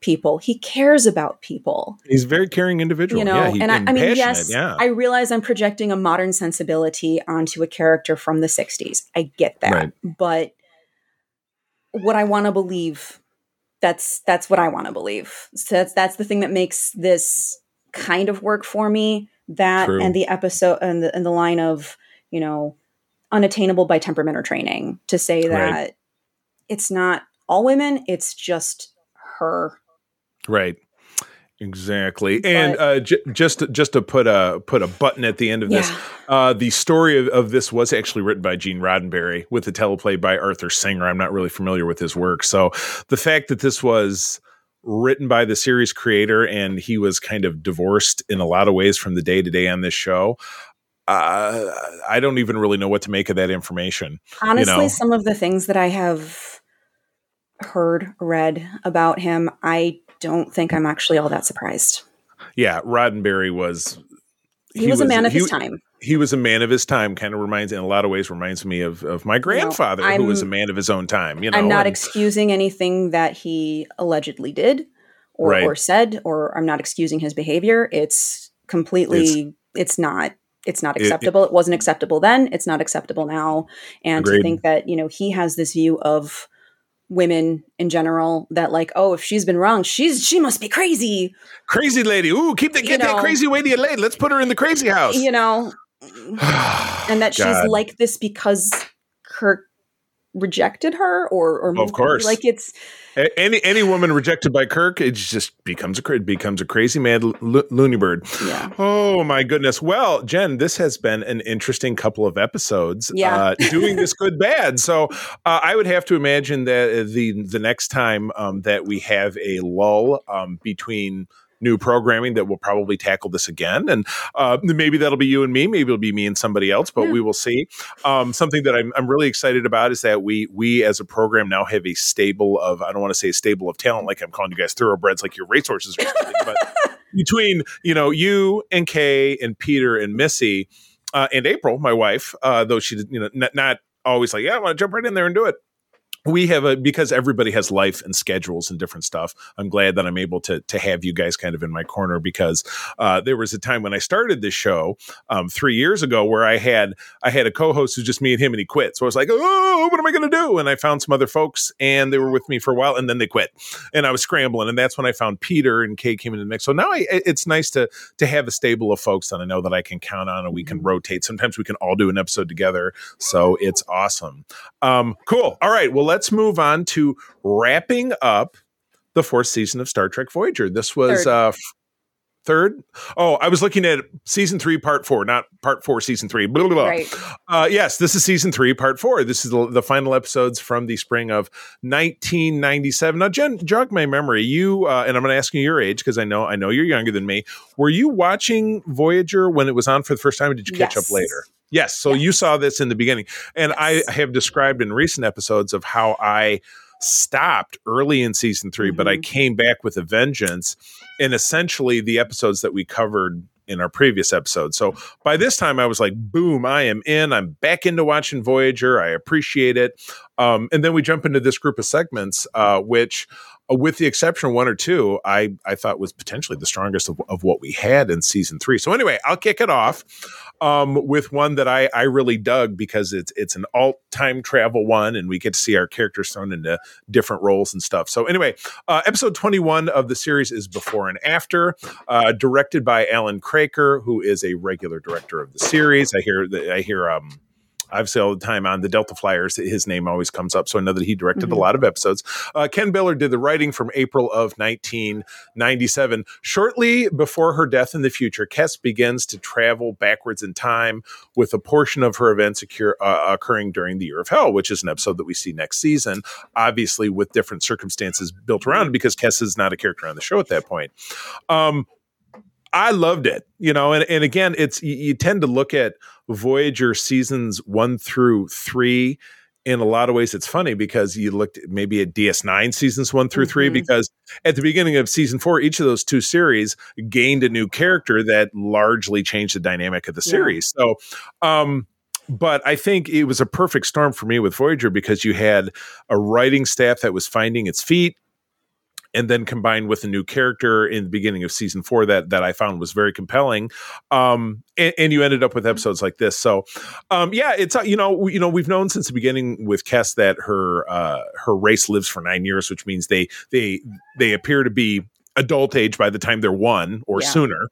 people. He cares about people. He's a very caring individual. You know, yeah, he- and I, I mean, yes, yeah. I realize I'm projecting a modern sensibility onto a character from the 60s. I get that. Right. But what I want to believe, that's that's what I want to believe. So that's that's the thing that makes this kind of work for me. That True. and the episode and the and the line of, you know, unattainable by temperament or training to say that Right. it's not all women, it's just her. Right. Exactly, and But- uh, j- just to, just to put a put a button at the end of this, Yeah. uh, the story of, of this was actually written by Gene Roddenberry with the teleplay by Arthur Singer. I'm not really familiar with his work, so the fact that this was written by the series creator and he was kind of divorced in a lot of ways from the day to day on this show. Uh, I don't even really know what to make of that information. honestly know. some of the things that i have heard read about him i don't think i'm actually all that surprised Yeah, Roddenberry was. he, was, a man of he- his time he was a man of his time kind of reminds in a lot of ways reminds me of, of my grandfather who was a man of his own time you know i'm not and- excusing anything that he allegedly did or, Right. or said or i'm not excusing his behavior it's completely it's, not it's not It- acceptable it, wasn't acceptable then it's not acceptable now and Agreed. to think that you know he has this view of women in general that like oh if she's been wrong she's she must be crazy. Crazy lady. Ooh keep that You get that know. crazy lady late let's put her in the crazy house. You know and that she's like this because Kirk rejected her or or moved- course. like it's any any woman rejected by Kirk it just becomes a cra- becomes a crazy mad lo- loony bird yeah Oh my goodness. Well, Jen, this has been an interesting couple of episodes. Yeah. Uh, doing this good bad. So uh, I would have to imagine that uh, the the next time um, that we have a lull um, between new programming that will probably tackle this again and uh, maybe that'll be you and me maybe it'll be me and somebody else but Yeah. we will see um, something that I'm, I'm really excited about is that we we as a program now have a stable of i don't want to say a stable of talent like i'm calling you guys thoroughbreds like your racehorses or something but between you know you and Kay and Peter and Missy uh, and April, my wife, uh, though she did you know not, not always like yeah, I want to jump right in there and do it. We have a because everybody has life and schedules and different stuff. I'm glad that I'm able to to have you guys kind of in my corner because uh, there was a time when I started this show um, three years ago where I had I had a co-host who's just me and him and he quit. So I was like, oh, what am I going to do? And I found some other folks and they were with me for a while and then they quit and I was scrambling, and that's when I found Peter and Kay came into the mix. So now I, it's nice to to have a stable of folks that I know that I can count on, and we can rotate. Sometimes we can all do an episode together, so it's awesome. Um, cool. All right, well, let's move on to wrapping up the fourth season of Star Trek Voyager. This was Third. uh, third. Oh, I was looking at season three, part four, not part four, season three. Blah, blah, blah. right Uh, yes, this is season three, part four. This is the, the final episodes from the spring of 1997. Now, Jen, jog my memory. You uh, and I'm going to ask you your age because I know I know you're younger than me. Were you watching Voyager when it was on for the first time? Or did you catch Yes. up later? Yes. So you saw this in the beginning, and Yes. I have described in recent episodes of how I stopped early in season 3 but I Mhm. came back with a vengeance. And essentially, the episodes that we covered in our previous episode. So by this time, I was like, boom, I am in. I'm back into watching Voyager. I appreciate it. Um, and then we jump into this group of segments, uh, which uh, with the exception of one or two, I I thought was potentially the strongest of, of what we had in season three. So anyway, I'll kick it off um, with one that I I really dug because it's it's an alt time travel one, and we get to see our characters thrown into different roles and stuff. So anyway, uh, episode twenty one of the series is before and after, uh, directed by Alan Kroeker, who is a regular director of the series. I hear I hear um obviously all the time on the Delta Flyers, his name always comes up. So I know that he directed mm-hmm. a lot of episodes. Uh, Ken Biller did the writing from April of 1997. Shortly before her death in the future, Kes begins to travel backwards in time with a portion of her events occur, uh, occurring during the Year of Hell, which is an episode that we see next season, obviously with different circumstances built around it because Kes is not a character on the show at that point. Um, I loved it, you know, and, and again, it's you, you tend to look at Voyager seasons one through three. In a lot of ways, it's funny because you looked maybe at DS9 seasons one through mm-hmm. three, because at the beginning of season four, each of those two series gained a new character that largely changed the dynamic of the series. Yeah. So, um, but I think it was a perfect storm for me with Voyager because you had a writing staff that was finding its feet and then combined with a new character in the beginning of season four that that I found was very compelling. Um, and, and, you ended up with episodes like this. So, um, yeah, it's uh, you know you know we've known since the beginning with Kes that her uh, her race lives for nine years, which means they they they appear to be adult age by the time they're one or yeah. sooner.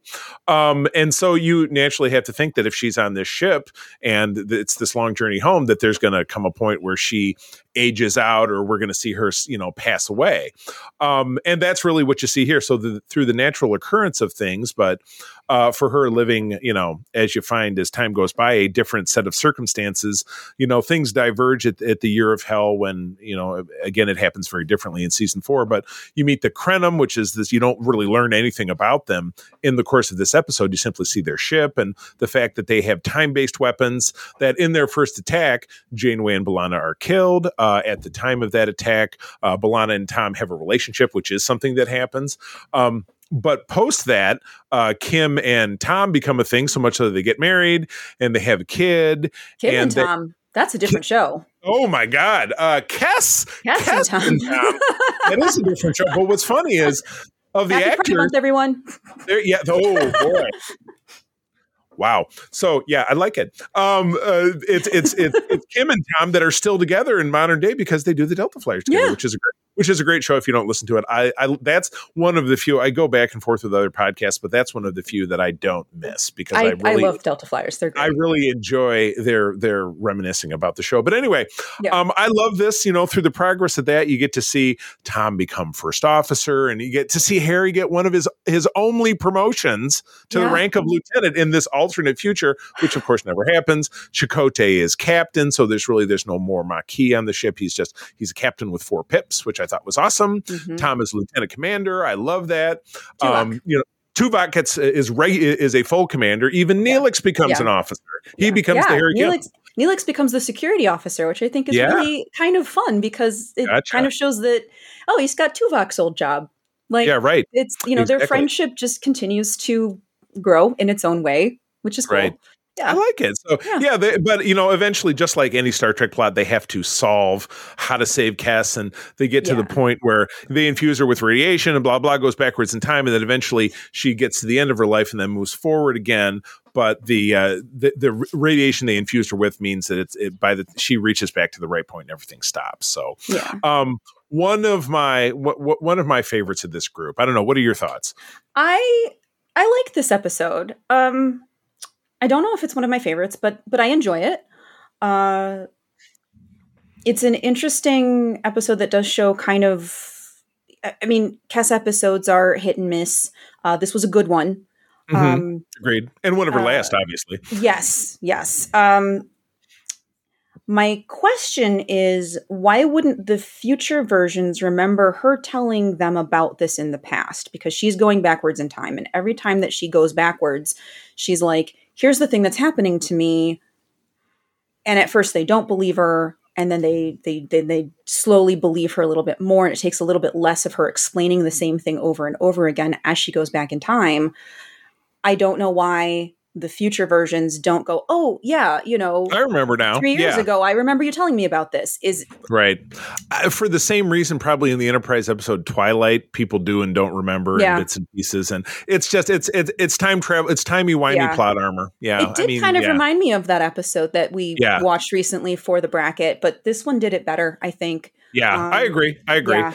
Um, and so you naturally have to think that if she's on this ship and it's this long journey home, that there's going to come a point where she ages out or we're going to see her, you know, pass away. Um, and that's really what you see here. So the, through the natural occurrence of things, but uh, for her living, you know, as you find as time goes by, a different set of circumstances, you know, things diverge at, at the year of hell when, you know, again, it happens very differently in season four, but you meet the Krenim, which is this, you don't really learn anything about them in the course of this episode. You simply see their ship and the fact that they have time based weapons that in their first attack, Janeway and B'Elanna are killed. Uh, at the time of that attack, uh, B'Elanna and Tom have a relationship, which is something that happens. Um, but post that, uh, Kim and Tom become a thing so much so that they get married and they have a kid. Kim and, and Tom. They, that's a different show. Oh my God. Uh, Kes. Kes, Kes and Tom. Tom. that is a different show. But what's funny is of the Happy actors. Month, everyone. Yeah. Oh boy. Wow. So yeah, I like it. Um, uh, it's, it's it's it's Kim and Tom that are still together in modern day because they do the Delta Flyers together, yeah. which is a great which is a great show if you don't listen to it. I, I that's one of the few I go back and forth with other podcasts, but that's one of the few that I don't miss because I, I really I love Delta Flyers. They're great. I really enjoy their their reminiscing about the show. But anyway, yeah. um, I love this. You know, through the progress of that, you get to see Tom become first officer, and you get to see Harry get one of his his only promotions to yeah. the rank of lieutenant in this alternate future, which of course never happens. Chakotay is captain, so there's really there's no more Maquis on the ship. He's just he's a captain with four pips, which I thought was awesome. Mm-hmm. Tom is lieutenant commander. I love that. Um, you know, Tuvok gets is is a full commander. Even yeah. Neelix becomes yeah. an officer. He yeah. becomes the Harry Neelix, Neelix becomes the security officer, which I think is really kind of fun because it gotcha. kind of shows that oh, he's got Tuvok's old job. Like, yeah, right. It's you know exactly. their friendship just continues to grow in its own way, which is cool. Right. Yeah. I like it. So yeah, yeah they, but you know, eventually, just like any Star Trek plot, they have to solve how to save Kes, and they get to yeah. the point where they infuse her with radiation, and blah blah goes backwards in time, and then eventually she gets to the end of her life and then moves forward again. But the uh, the, the radiation they infused her with means that it's it, by the she reaches back to the right point and everything stops. So yeah. Um, one of my w- one of my favorites of this group. I don't know. What are your thoughts? I I like this episode. Um, I don't know if it's one of my favorites, but but I enjoy it. Uh, it's an interesting episode that does show kind of. I mean, Kes episodes are hit and miss. Uh, this was a good one. Mm-hmm. Um, Agreed, and one of her uh, last, obviously. Yes, yes. Um, my question is why wouldn't the future versions remember her telling them about this in the past? Because she's going backwards in time. And every time that she goes backwards, she's like, here's the thing that's happening to me. And at first they don't believe her. And then they, they they they slowly believe her a little bit more, and it takes a little bit less of her explaining the same thing over and over again as she goes back in time. I don't know why the future versions don't go, oh yeah, you know, I remember now. three years yeah. ago, I remember you telling me about this. Is Right. Uh, for the same reason, probably in the Enterprise episode Twilight, people do and don't remember Yeah. in bits and pieces, and it's just it's it's it's time travel. It's timey wimey Yeah. plot armor. Yeah, it did I mean, kind of remind me of that episode that we watched recently for the bracket, but this one did it better, I think. Yeah, um, I agree. I agree. Yeah.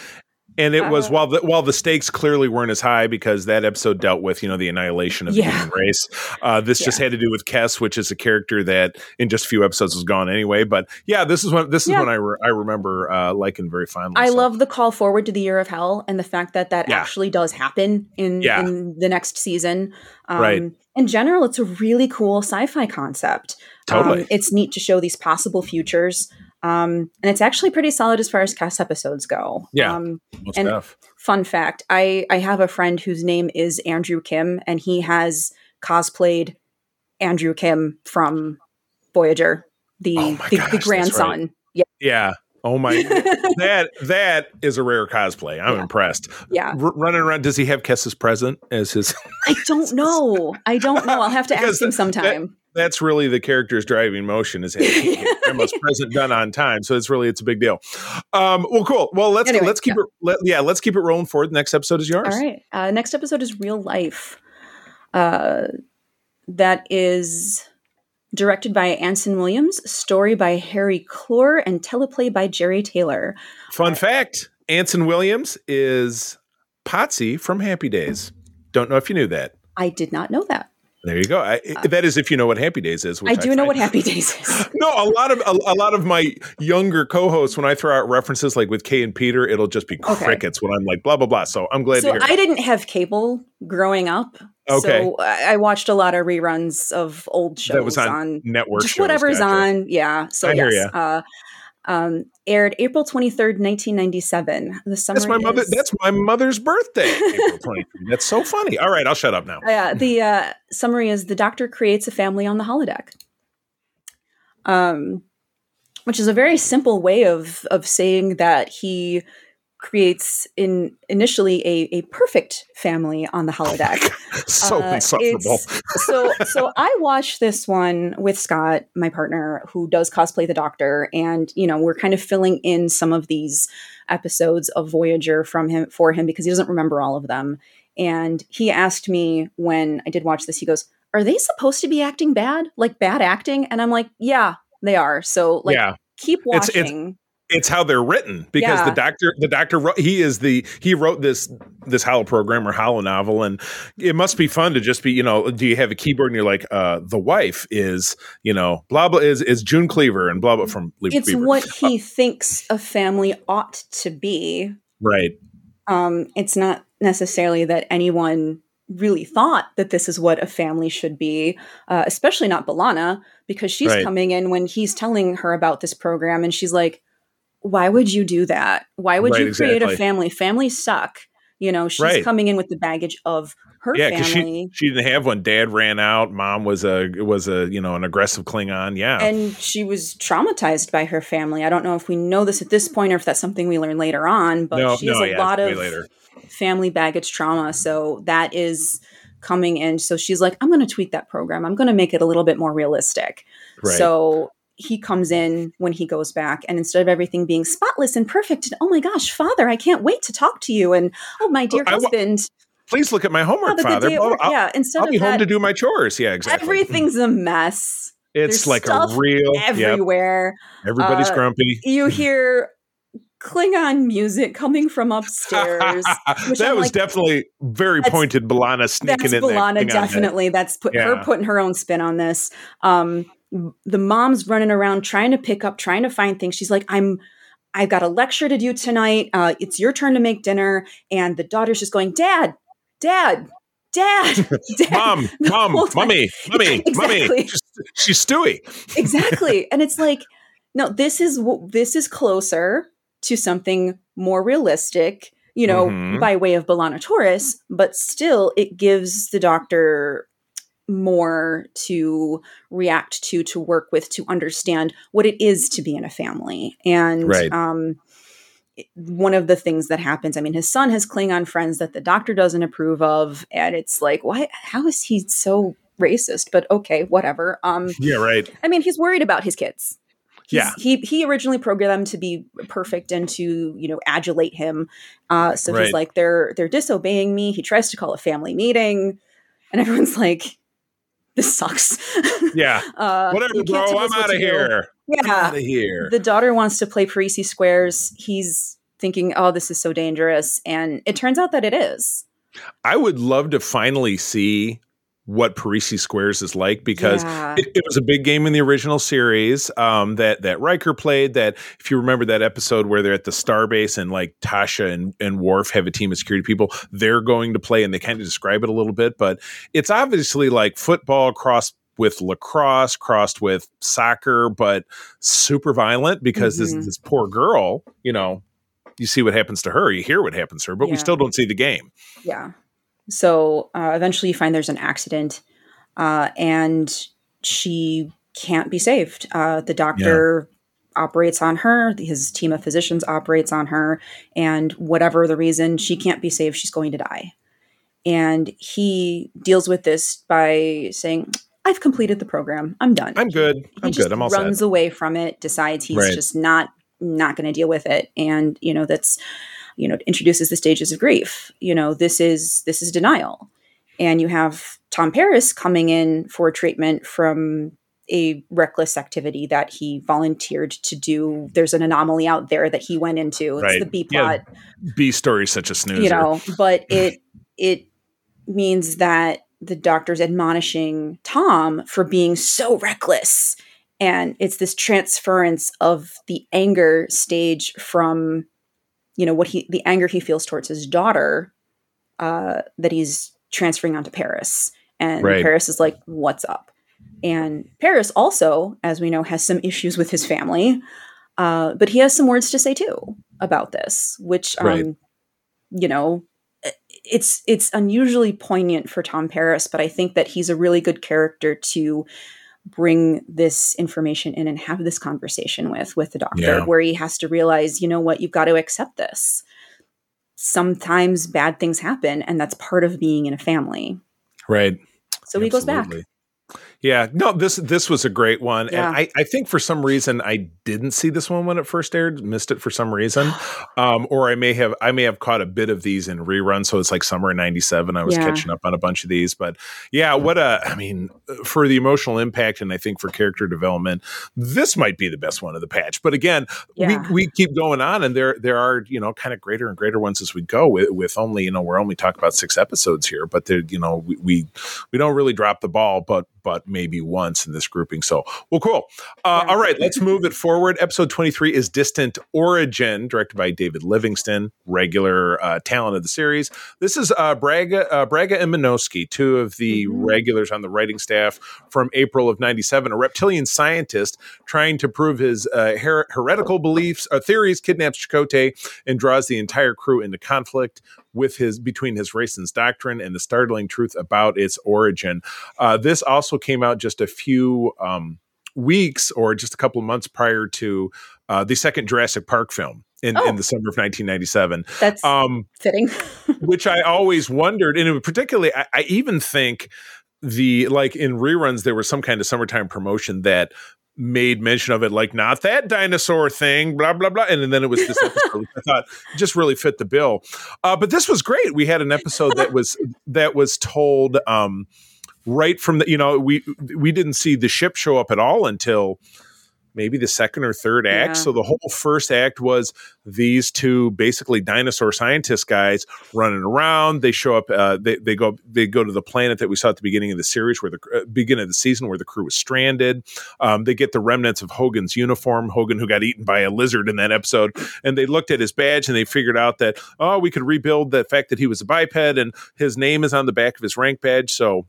And it was Uh, while the while the stakes clearly weren't as high because that episode dealt with you know the annihilation of the human race. Uh, this just had to do with Kes, which is a character that in just a few episodes was gone anyway. But yeah, this is when this is Yeah. when I re- I remember uh, liking very fondly. I so. love the call forward to the year of hell and the fact that that Yeah. actually does happen in, Yeah. in the next season. Um, Right. In general, it's a really cool sci-fi concept. Totally. Um, it's neat to show these possible futures. Um, and it's actually pretty solid as far as cast episodes go. Yeah. Um, and- fun fact I, I have a friend whose name is Andrew Kim, and he has cosplayed Andrew Kim from Voyager, the, Oh the, gosh, the grandson. Yeah. Yeah. Oh my, that that is a rare cosplay. I'm Yeah. impressed. Yeah. R- running around, does he have Kes's present as his? I don't know. I don't know. I'll have to ask him that- sometime. That's really the character's driving motion is having grandma's present done on time. So it's really it's a big deal. Um, well, cool. Well, let's Anyway, let's keep it. Let, yeah, let's keep it rolling forward. The next episode is yours. All right. Uh, next episode is Real Life. Uh, that is directed by Anson Williams, story by Harry Kloor, and teleplay by Jeri Taylor. Fun fact: Anson Williams is Potsy from Happy Days. Don't know if you knew that. I did not know that. There you go. I, that is if you know what Happy Days is. Which I do know what Happy Days is. No, a lot of a, a lot of my younger co-hosts, when I throw out references like with Kay and Peter, it'll just be Okay. crickets when I'm like blah blah blah. So I'm glad to so. I didn't have cable growing up. Okay. So I I watched a lot of reruns of old shows that was on, on network just shows, whatever's gotcha. on. Yeah. So I hear yes. Uh, um, aired April twenty third, nineteen ninety seven. The summary That's my mother. is- That's my mother's birthday. April 23. That's so funny. All right, I'll shut up now. Uh, the uh, summary is the doctor creates a family on the holodeck. Um, which is a very simple way of of saying that he creates in initially a, a perfect family on the holodeck. so Uh, insufferable. so so I watched this one with Scott, my partner, who does cosplay the Doctor, and you know we're kind of filling in some of these episodes of Voyager from him for him because he doesn't remember all of them. And he asked me when I did watch this, he goes, "Are they supposed to be acting bad, like bad acting?" And I'm like, "Yeah, they are." So like, yeah, keep It's- it's- watching. It's how they're written because Yeah. the doctor, the doctor, wrote, he is the he wrote this this holo program or holonovel, and it must be fun to just be you know, do you have a keyboard and you're like, uh, the wife is you know, blah blah is is June Cleaver and blah blah from Leave it's what he thinks a family ought to be. right. um, it's not necessarily that anyone really thought that this is what a family should be, uh, especially not B'Elanna, because she's Right. coming in when he's telling her about this program and she's like, why would you do that? Why would Right, you create exactly. a family? Families suck. You know, she's Right. coming in with the baggage of her Yeah, family. she she didn't have one. Dad ran out. Mom was a was a you know an aggressive Klingon. Yeah, and she was traumatized by her family. I don't know if we know this at this point or if that's something we learn later on, but no, she has no, a yeah, lot of later. family baggage trauma. So that is coming in. So she's like, I'm going to tweak that program. I'm going to make it a little bit more realistic. Right. So he comes in when he goes back, and instead of everything being spotless and perfect, and oh my gosh, father, I can't wait to talk to you. And oh, my dear wa- husband, Please look at my homework, have a good Father. day at Blah, work. I'll, yeah, instead I'll be home to do my chores. Yeah, exactly. everything's a mess it's there's like a real. Yep, everywhere. everybody's Uh, grumpy. You hear Klingon music coming from upstairs. that I'm was like, definitely very pointed. B'Elanna sneaking That's in there. B'Elanna, Hang definitely. That's put her putting her own spin on this. Um, the mom's running around trying to pick up, trying to find things. She's like, "I'm, I've got a lecture to do tonight. Uh, it's your turn to make dinner." And the daughter's just going, "Dad, Dad, Dad, Dad." Mom, mom, mummy, mummy, Exactly. mummy. She's, she's Stewie. exactly and it's like no this is this is closer to something more realistic you know Mhm. by way of B'Elanna Torres but still it gives the doctor more to react to to work with to understand what it is to be in a family and Right. um one of the things that happens i mean his son has klingon friends that the doctor doesn't approve of and it's like why how is he so racist, but okay, whatever. Um, yeah, right. I mean, he's worried about his kids. He's, Yeah. he he originally programmed them to be perfect and to you know adulate him. Uh, so Right. he's like, they're they're disobeying me. He tries to call a family meeting, and everyone's like, this sucks. Yeah. uh, Whatever, bro. I'm out of here. Yeah, out of here. the daughter wants to play Parrises Squares. He's thinking, oh, this is so dangerous, and it turns out that it is. I would love to finally see what Parrises Squares is like because Yeah. it, it was a big game in the original series um, that that Riker played. That if you remember that episode where they're at the starbase and like Tasha and, and Worf have a team of security people, they're going to play and they kind of describe it a little bit. But it's obviously like football crossed with lacrosse, crossed with soccer, but super violent because Mhm. this this poor girl, you know. You see what happens to her, you hear what happens to her, but we still don't see the game. Yeah. So uh, eventually you find there's an accident uh, and she can't be saved. Uh, the doctor operates on her, his team of physicians operates on her, and whatever the reason, she can't be saved. She's going to die. And he deals with this by saying, I've completed the program. I'm done. I'm good. he I'm just good. I'm all runs away from it decides he's Right. just not not going to deal with it and you know that's you know introduces the stages of grief. You know this is this is denial. And you have tom paris coming in for treatment from a reckless activity that he volunteered to do. There's an anomaly out there that he went into. It's Right. the b Yeah, plot. B story such a snoozer. you know but it it means that the doctor's admonishing tom for being so reckless. And it's this transference of the anger stage from you know what he the anger he feels towards his daughter uh that he's transferring onto paris and Right. paris is like what's up and paris also as we know has some issues with his family uh but he has some words to say too about this which um Right. you know it's it's unusually poignant for Tom Paris, but I think that he's a really good character to bring this information in and have this conversation with with the doctor Yeah. where he has to realize, you know what, you've got to accept this. Sometimes bad things happen and that's part of being in a family. Right. So he goes back. Yeah, no, this this was a great one, Yeah. and I, I think for some reason I didn't see this one when it first aired, missed it for some reason, um, or I may have I may have caught a bit of these in reruns. So it's like summer '97. I was Yeah. catching up on a bunch of these, but yeah, what a I mean for the emotional impact and I think for character development, this might be the best one of the patch. But again, Yeah. we we keep going on, and there there are you know kind of greater and greater ones as we go. With, with only you know we're only talking about six episodes here, but there you know we, we we don't really drop the ball, but but maybe once in this grouping. So well, cool. Uh. All right, let's move it forward. Episode twenty three is Distant Origin, directed by David Livingston, regular uh, talent of the series. This is uh, Braga uh, Braga and Menosky, two of the Mhm. regulars on the writing staff from April of '97. A reptilian scientist trying to prove his uh, her- heretical beliefs, uh, theories, kidnaps Chakotay and draws the entire crew into conflict with his between his race and doctrine and the startling truth about its origin. Uh, this also came out just a few um, weeks or just a couple of months prior to uh, the second Jurassic Park film in, Oh. in the summer of 1997. That's Um, fitting. which I always wondered, and particularly, I, I even think the like in reruns there was some kind of summertime promotion that made mention of it, like not that dinosaur thing, blah blah blah, and then it was this episode. I thought just really fit the bill. Uh, but this was great. We had an episode that was that was told um, right from the you know we we didn't see the ship show up at all until maybe the second or third act. Yeah. So the whole first act was these two basically dinosaur scientist guys running around. They show up. Uh, they they go they go to the planet that we saw at the beginning of the series, where the uh, beginning of the season, where the crew was stranded. Um, they get the remnants of Hogan's uniform. Hogan, who got eaten by a lizard in that episode, and they looked at his badge and they figured out that oh, we could rebuild the fact that he was a biped and his name is on the back of his rank badge. So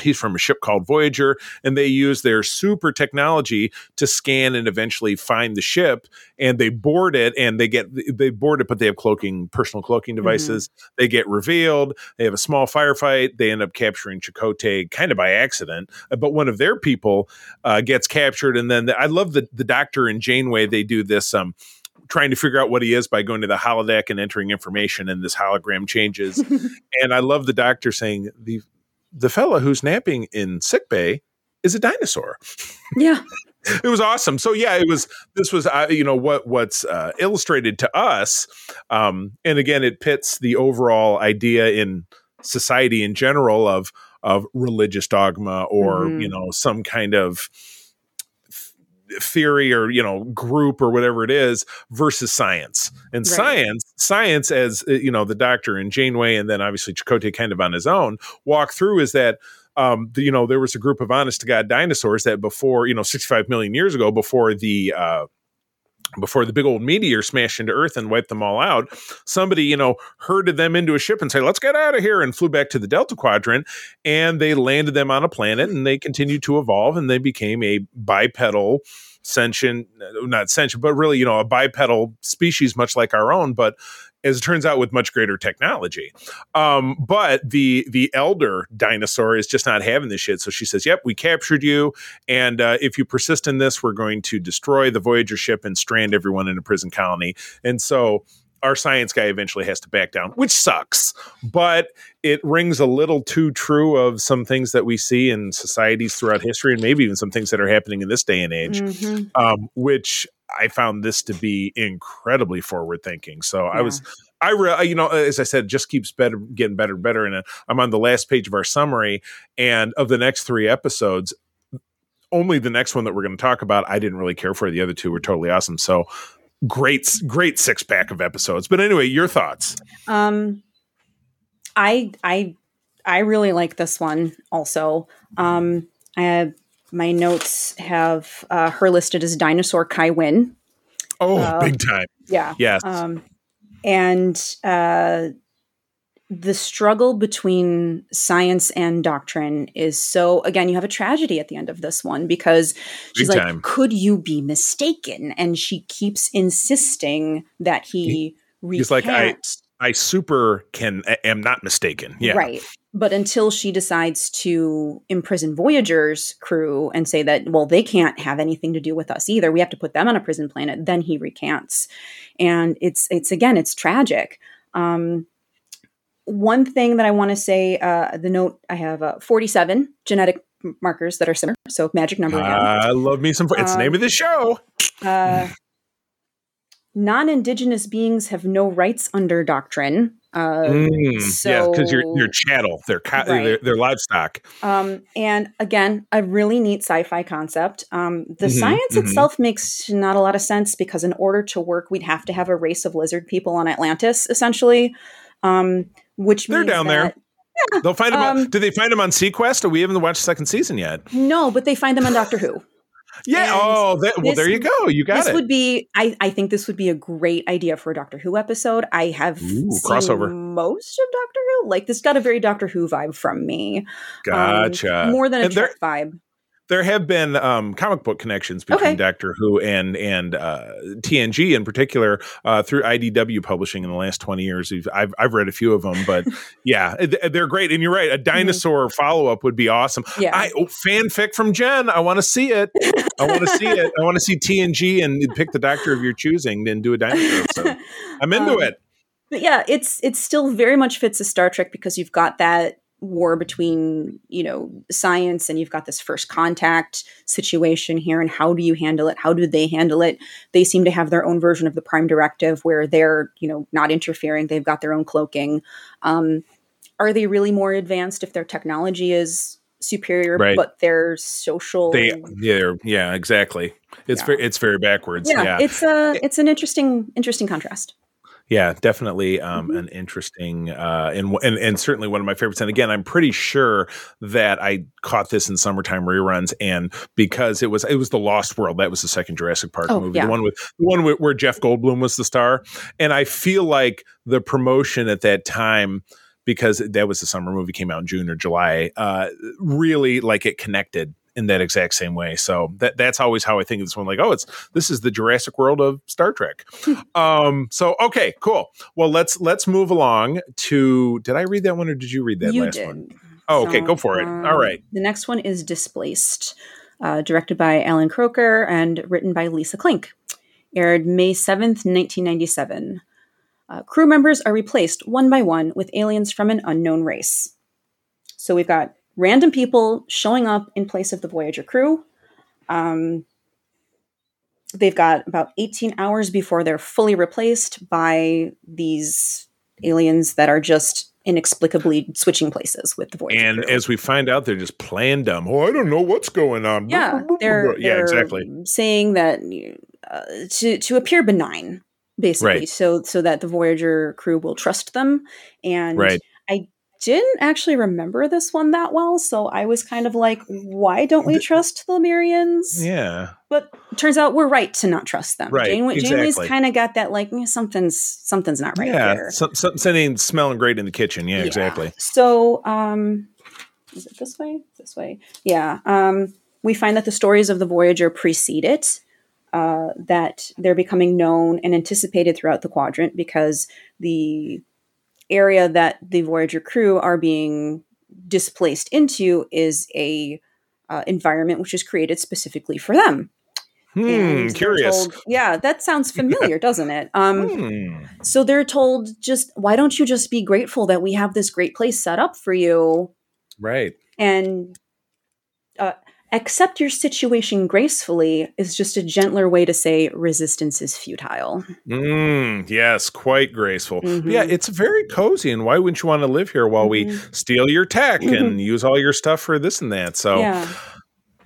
he's from a ship called Voyager, and they use their super technology to scan and eventually find the ship. And they board it, and they get they board it, but they have cloaking, personal cloaking devices. They get revealed. They have a small firefight. They end up capturing Chakotay kind of by accident, Uh, but one of their people uh, gets captured. And then the, I love the the Doctor and Janeway. They do this. Um, trying to figure out what he is by going to the holodeck and entering information and this hologram changes and i love the doctor saying the the fella who's napping in sick bay is a dinosaur. Yeah. it was awesome. So yeah, it was. This was uh, you know what what's uh, illustrated to us, um, and again, it pits the overall idea in society in general of of religious dogma or mm-hmm. you know some kind of theory or you know group or whatever it is versus science and right. science science as uh, you know the doctor and janeway and then obviously Chakotay kind of on his own walk through is that um, the, you know there was a group of honest to god dinosaurs that before you know 65 million years ago before the uh, before the big old meteor smashed into Earth and wiped them all out, somebody, you know, herded them into a ship and said, let's get out of here and flew back to the Delta Quadrant. And they landed them on a planet and they continued to evolve and they became a bipedal sentient, uh, not sentient, but really, you know, a bipedal species, much like our own, but as it turns out with much greater technology. Um, but the the elder dinosaur is just not having this shit. So she says yep we captured you. And uh, if you persist in this we're going to destroy the voyager ship and strand everyone in a prison colony. And so our science guy eventually has to back down, which sucks, but it rings a little too true of some things that we see in societies throughout history, and maybe even some things that are happening in this day and age, mm-hmm. um, which I found this to be incredibly forward thinking. So yeah. I was, I re- you know, as I said, just keeps better, getting better and better. And uh, I'm on the last page of our summary, and of the next three episodes, only the next one that we're going to talk about, I didn't really care for. The other two were totally awesome. So great, great six pack of episodes. But anyway, your thoughts? Um, I, I, I really like this one. Also, um, I have my notes have uh, her listed as dinosaur Kai Winn. Oh, uh, big time. Yeah. Yes. Um, and uh, the struggle between science and doctrine is so again you have a tragedy at the end of this one because she's big like time. could you be mistaken and she keeps insisting that he, he he's like i i super can am not mistaken yeah right but until she decides to imprison Voyager's crew and say that, well, they can't have anything to do with us either. We have to put them on a prison planet. Then he recants, and it's it's again, it's tragic. Um, one thing that I want to say, uh, the note I have uh, forty-seven genetic markers that are similar, so magic number. Again. I love me some. It's um, the name of the show. Uh, non-indigenous beings have no rights under doctrine uh, mm, so, yeah, because you're you're chattel, they're, ca- right. they're, they're livestock. Um, and again, a really neat sci-fi concept. Um, the mm-hmm, science mm-hmm. itself makes not a lot of sense because in order to work, we'd have to have a race of lizard people on Atlantis, essentially. Um, which they're down that, there. Yeah, They'll find them. On, um, do they find them on seaQuest? Or we haven't watched the second season yet. No, but they find them on Doctor Who. Yeah. And oh, that, well, this, there you go. You got this it. This would be. I, I think this would be a great idea for a Doctor Who episode. I have Ooh, crossover most of Doctor Who. Like this got a very Doctor Who vibe from me. Um, gotcha. Um, more than a Trek vibe there have been um, comic book connections between okay. Doctor Who and and uh, TNG in particular uh, through IDW publishing in the last twenty years. I've I've read a few of them, but yeah, they're great. And you're right, a mm-hmm. dinosaur mm-hmm. follow up would be awesome. Yeah, I, oh, fanfic from Jen. I want to see it. I want to see it. I want to see TNG and pick the Doctor of your choosing, then do a dinosaur. So I'm into um, it. But yeah, it's it still very much fits a Star Trek because you've got that war between you know science and you've got this first contact situation here and how do you handle it? How do they handle it? They seem to have their own version of the prime directive where they're you know not interfering. They've got their own cloaking. Um, are they really more advanced if their technology is superior right. but their social they yeah yeah exactly. It's yeah. very it's very backwards. Yeah, yeah. it's a it's an interesting interesting contrast yeah, definitely um, mm-hmm. an interesting uh, and, and and certainly one of my favorites. And again, I'm pretty sure that I caught this in summertime reruns, and because it was it was the Lost World, that was the second Jurassic Park oh, movie, yeah. the one with the one with, where Jeff Goldblum was the star. And I feel like the promotion at that time because that was the summer movie came out in June or July. Uh, really, like it connected in that exact same way. So that that's always how I think of this one. Like, oh, it's this is the Jurassic World of Star Trek. um, so okay, cool. Well, let's let's move along to. Did I read that one or did you read that you last did. one? Oh, okay, go for it. Um, All right. The next one is Displaced, uh, directed by Alan Kroeker and written by Lisa Klink. Aired May seventh, nineteen ninety seven. Uh, crew members are replaced one by one with aliens from an unknown race. So we've got random people showing up in place of the Voyager crew. Um, they've got about 18 hours before they're fully replaced by these aliens that are just inexplicably switching places with the Voyager. And crew. as we find out, they're just playing dumb. Oh, I don't know what's going on. yeah, they're, yeah, they're exactly. saying that uh, to to appear benign, basically, Right. so so that the Voyager crew will trust them. And Right. I didn't actually remember this one that well, so I was kind of like, why don't we trust the Lemurians? Yeah. But turns out we're right to not trust them. Right, Janeway, Janeway's kind of got that like "Eh, something's something's not right yeah. here. Something smelling great in the kitchen. Yeah, Yeah. exactly. So, um, is it this way? This way. Yeah. Um, we find that the stories of the Voyager precede it. Uh, that they're becoming known and anticipated throughout the quadrant because the area that the Voyager crew are being displaced into is a uh, environment which is created specifically for them. Hmm, curious. told- yeah, that sounds familiar, doesn't it? Um, Hmm. so they're told, just why don't you just be grateful that we have this great place set up for you Right. and uh, accept your situation gracefully is just a gentler way to say resistance is futile. Mm, yes, quite graceful. Mhm. Yeah, it's very cozy. And why wouldn't you want to live here while we Mhm. steal your tech and use all your stuff for this and that? So, Yeah.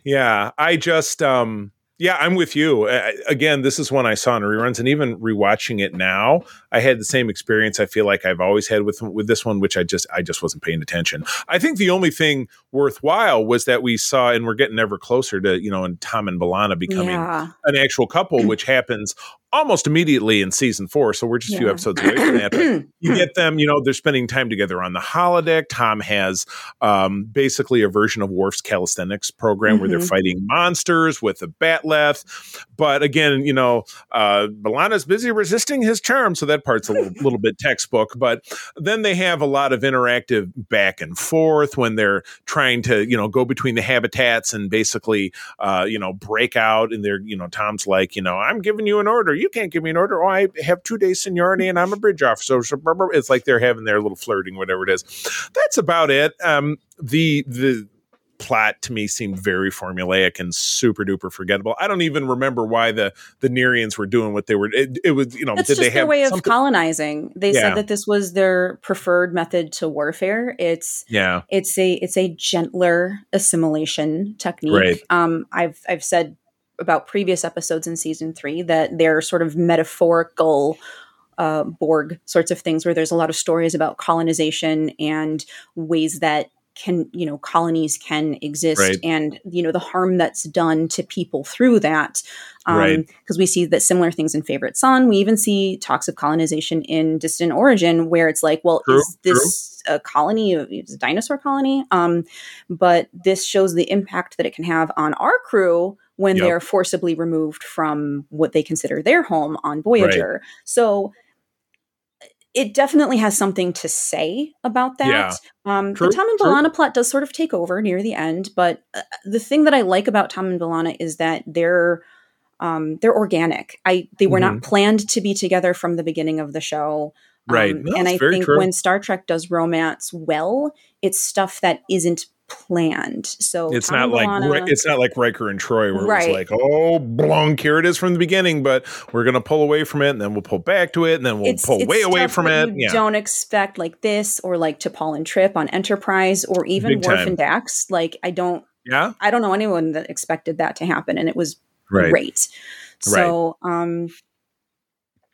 Yeah, I just um yeah, I'm with you. Uh, again, this is one I saw in reruns and even rewatching it now, I had the same experience I feel like I've always had with with this one which I just I just wasn't paying attention. I think the only thing worthwhile was that we saw and we're getting ever closer to, you know, and Tom and B'Elanna becoming Yeah. an actual couple which happens almost immediately in season 4, so we're just a few episodes away from that. You get them, you know, they're spending time together on the holodeck. Tom has um, basically a version of Worf's calisthenics program where they're Mhm. fighting monsters with a bat'leth. But again, you know, uh, B'Elanna's busy resisting his charm, so that part's a little, little bit textbook. But then they have a lot of interactive back and forth when they're trying to, you know, go between the habitats and basically, uh, you know, break out. And they're, you know, Tom's like, you know, I'm giving you an order. You can't give me an order. Oh, I have two days seniority and I'm a bridge officer. So blah, blah. it's like they're having their little flirting, whatever it is. That's about it. Um, the the plot to me seemed very formulaic and super duper forgettable. I don't even remember why the the Nyrians were doing what they were. It, it was you know That's did just they their have way of something- colonizing. They Yeah. said that this was their preferred method to warfare. It's yeah it's a it's a gentler assimilation technique. Right. Um, I've I've said about previous episodes in season three that they're sort of metaphorical uh, Borg sorts of things, where there's a lot of stories about colonization and ways that can you know colonies can exist Right. and you know the harm that's done to people through that. Um, Right. because we see that similar things in favorite son. We even see talks of colonization in distant origin where it's like well True, is this a colony? Is a dinosaur colony? Um but this shows the impact that it can have on our crew when Yep. they're forcibly removed from what they consider their home on voyager so it definitely has something to say about that. Yeah. Um, True, the Tom and true. B'Elanna plot does sort of take over near the end, but uh, the thing that I like about Tom and B'Elanna is that they're um, they're organic. I they were Mm-hmm. not planned to be together from the beginning of the show. Right. Um, No, and I think true. when Star Trek does romance well, it's stuff that isn't planned. So it's Tom not like it's not like Riker and Troi where Right. it was like oh blonk here it is from the beginning but we're gonna pull away from it and then we'll pull back to it and then we'll it's, pull it's way away from it You yeah don't expect like this, or like T'Pol and Trip on Enterprise, or even Big Worf time. and Dax. Like I don't, yeah I don't know anyone that expected that to happen, and it was right great. So, um,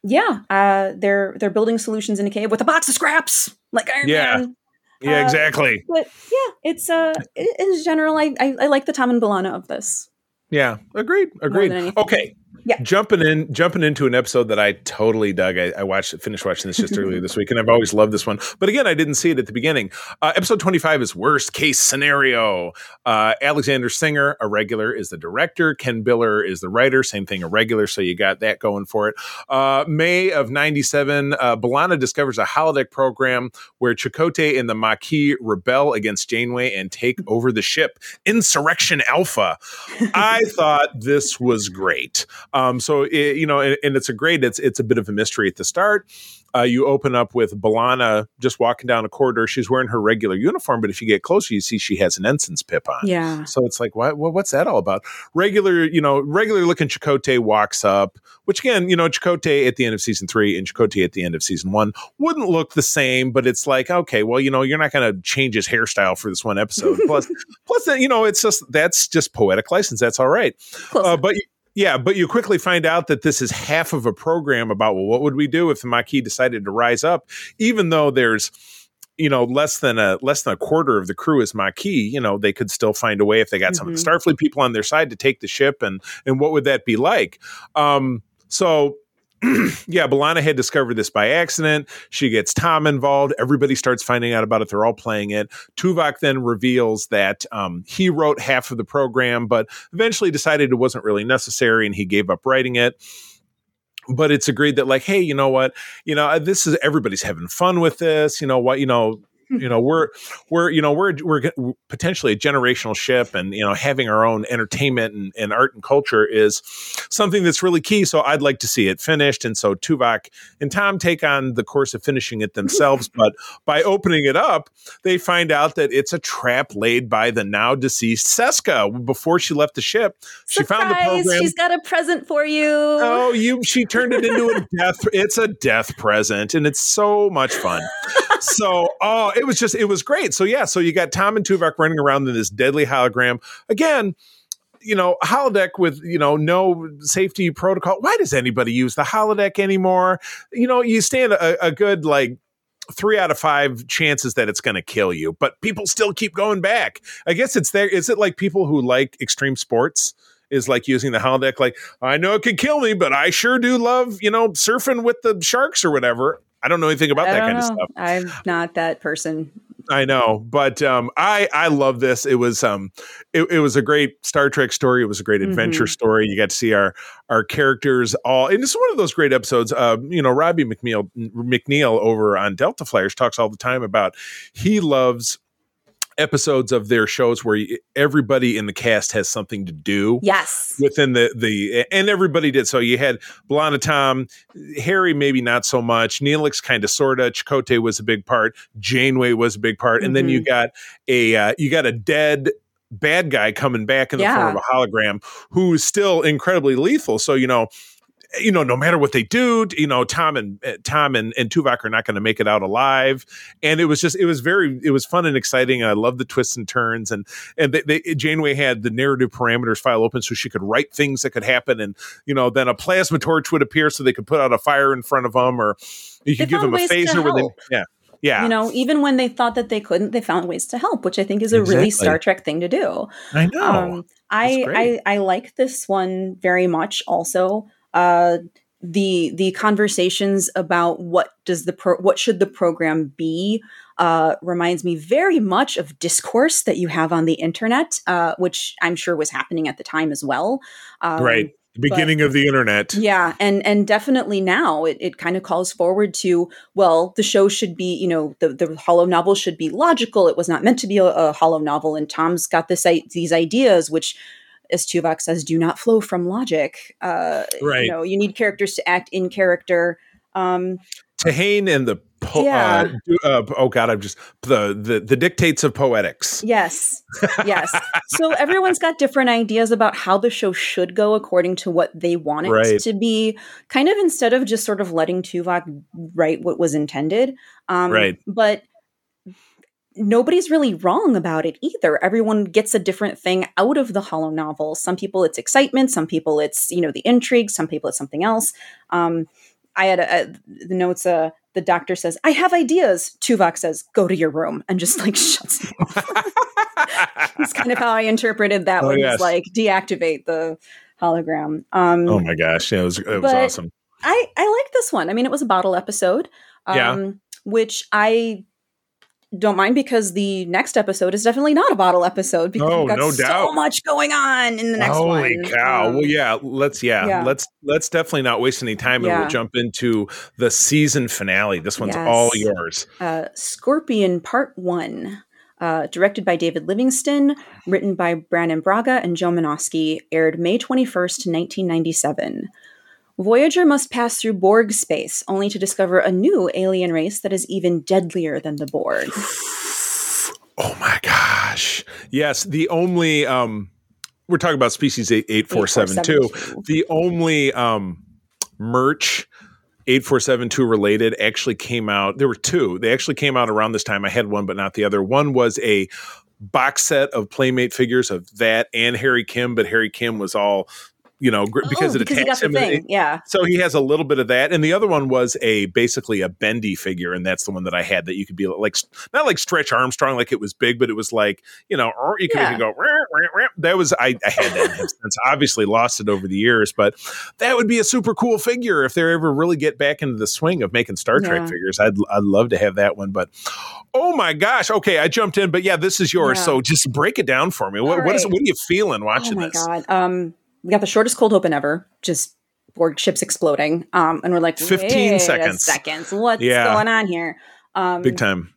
yeah, uh, they're they're building solutions in a cave with a box of scraps, like Iron Yeah. Man. Yeah Uh, exactly But yeah, it's uh, in general, I, I I like the Tom and B'Elanna of this. Yeah, agreed. Agreed. Okay. Yeah. Jumping in, jumping into an episode that I totally dug. I, I watched, finished watching this just earlier this week, and I've always loved this one. But again, I didn't see it at the beginning. Uh, episode twenty-five is worst case scenario. Uh, Alexander Singer, a regular, is the director. Ken Biller is the writer. Same thing, a regular. So you got that going for it. Uh, May of '97, uh, Balana discovers a holodeck program where Chakotay and the Maquis rebel against Janeway and take over the ship. Insurrection Alpha. I thought this was great. Um, so it, you know, and, and, it's a great. It's it's a bit of a mystery at the start. Uh, you open up with B'Elanna just walking down a corridor. She's wearing her regular uniform, but if you get closer, you see she has an ensign's pip on. Yeah. So it's like, what, what's that all about? Regular, you know, regular looking Chakotay walks up, which again, you know, Chakotay at the end of season three and Chakotay at the end of season one wouldn't look the same, but it's like, okay, well, you know, you're not going to change his hairstyle for this one episode. plus, plus, that, you know, it's just that's just poetic license. That's all right. Uh, but yeah, but you quickly find out that this is half of a program about well, what would we do if the Maquis decided to rise up, even though there's you know less than a less than a quarter of the crew is Maquis. You know they could still find a way if they got mm-hmm. some of the mm-hmm. Starfleet people on their side to take the ship, and and what would that be like? Um, so yeah, B'Elanna had discovered this by accident. She gets Tom involved. Everybody starts finding out about it. They're all playing it. Tuvok then reveals that um, he wrote half of the program, but eventually decided it wasn't really necessary and he gave up writing it but it's agreed that like hey you know what you know this is everybody's having fun with this you know what you know you know we're we're you know we're we're potentially a generational ship and you know having our own entertainment and, and, art and culture is something that's really key. So i'd like to see it finished. And so tuvok and tom take on the course of finishing it themselves. But by opening it up they find out that it's a trap laid by the now deceased seska. Before she left the ship she found the program she's got a present for you. Oh you she turned it into a death it's a death present. And it's so much fun. So oh it was just it was great. So yeah, so you got Tom and Tuvok running around in this deadly hologram again. You know, holodeck with you know no safety protocol. Why does anybody use the holodeck anymore? You know, you stand a, a good like three out of five chances that it's going to kill you, but people still keep going back. I guess it's there. Is it like people who like extreme sports? Is like using the holodeck. Like I know it could kill me, but I sure do love you know surfing with the sharks or whatever. I don't know anything about that kind know. of stuff. I'm not that person. I know, but um, I I love this. It was um, it, it, was a great Star Trek story. It was a great adventure mm-hmm. story. You got to see our our characters all, and it's one of those great episodes. Uh, you know, Robbie McNeill McNeill over on Delta Flyers talks all the time about he loves episodes of their shows where everybody in the cast has something to do. Yes. Within the the and everybody did. So you had B'Elanna Tom, Harry maybe not so much, Neelix kind of sorta, Chakotay was a big part, Janeway was a big part, mm-hmm. and then you mm-hmm. got a uh, you got a dead bad guy coming back in the yeah. form of a hologram who's still incredibly lethal. So you know you know, no matter what they do, you know, Tom and uh, Tom and, and Tuvok are not going to make it out alive. And it was just, it was very, it was fun and exciting. I love the twists and turns. And and they, they, Janeway had the narrative parameters file open so she could write things that could happen. And you know, then a plasma torch would appear so they could put out a fire in front of them, or you could give them a phaser with it. Yeah. Yeah. You know, even when they thought that they couldn't, they found ways to help, which I think is a exactly. really Star Trek thing to do. I know. Um, I, I I like this one very much also uh, the the conversations about what does the pro- what should the program be uh, reminds me very much of discourse that you have on the internet, uh, which I'm sure was happening at the time as well. Um, right, the beginning but, of the internet. Yeah, and and definitely now it, it kind of calls forward to well, the show should be you know the the holonovel should be logical. It was not meant to be a, a holonovel, and Tom's got this these ideas which as Tuvok says, do not flow from logic. Uh, right. You know, you need characters to act in character. Um, Tehane and the po- uh, yeah. Uh, uh, oh god, I'm just the, the the dictates of poetics. Yes, yes. so everyone's got different ideas about how the show should go according to what they want it right. to be. Kind of instead of just sort of letting Tuvok write what was intended. Um, right. But nobody's really wrong about it either. Everyone gets a different thing out of the holonovel. Some people it's excitement, some people it's you know the intrigue, some people it's something else. Um, I had a, a, the notes. Uh, the doctor says, "I have ideas." Tuvok says, "Go to your room," and just like shuts him off. That's kind of how I interpreted that. Oh, one. Yes. like deactivate the hologram. Um, oh my gosh, yeah, it was it was awesome. I I like this one. I mean, it was a bottle episode. Um, yeah. Which I don't mind because the next episode is definitely not a bottle episode because oh, we've got no so doubt. much going on in the next one. Holy one. cow! Um, well, yeah, let's yeah, yeah, let's let's definitely not waste any time, yeah. and we'll jump into the season finale. This one's yes. all yours. Uh, Scorpion Part One. uh, directed by David Livingston, written by Brannon Braga and Joe Menosky, aired May 21st, 1997. Voyager must pass through Borg space, only to discover a new alien race that is even deadlier than the Borg. Oh my gosh. Yes, the only um we're talking about species 8472. The only um merch 8472 related actually came out. There were two. They actually came out around this time. I had one, but not the other. One was a box set of Playmate figures of that and Harry Kim, but Harry Kim was all you know, because oh, it attached him. It, yeah. So he has a little bit of that, and the other one was a basically a bendy figure, and that's the one that I had that you could be like not like Stretch Armstrong, like it was big, but it was like you know, or you could, yeah. go. That was I, I had that since obviously lost it over the years, but that would be a super cool figure if they ever really get back into the swing of making Star Trek yeah. figures. I'd I'd love to have that one, but oh my gosh, okay, I jumped in, but yeah, this is yours. Yeah. So just break it down for me. What, right. what is what are you feeling watching oh my this? God. Um, we got the shortest cold open ever, just Borg ships exploding. Um, and we're like, 15 seconds. Seconds. What's yeah. going on here? Um, Big time.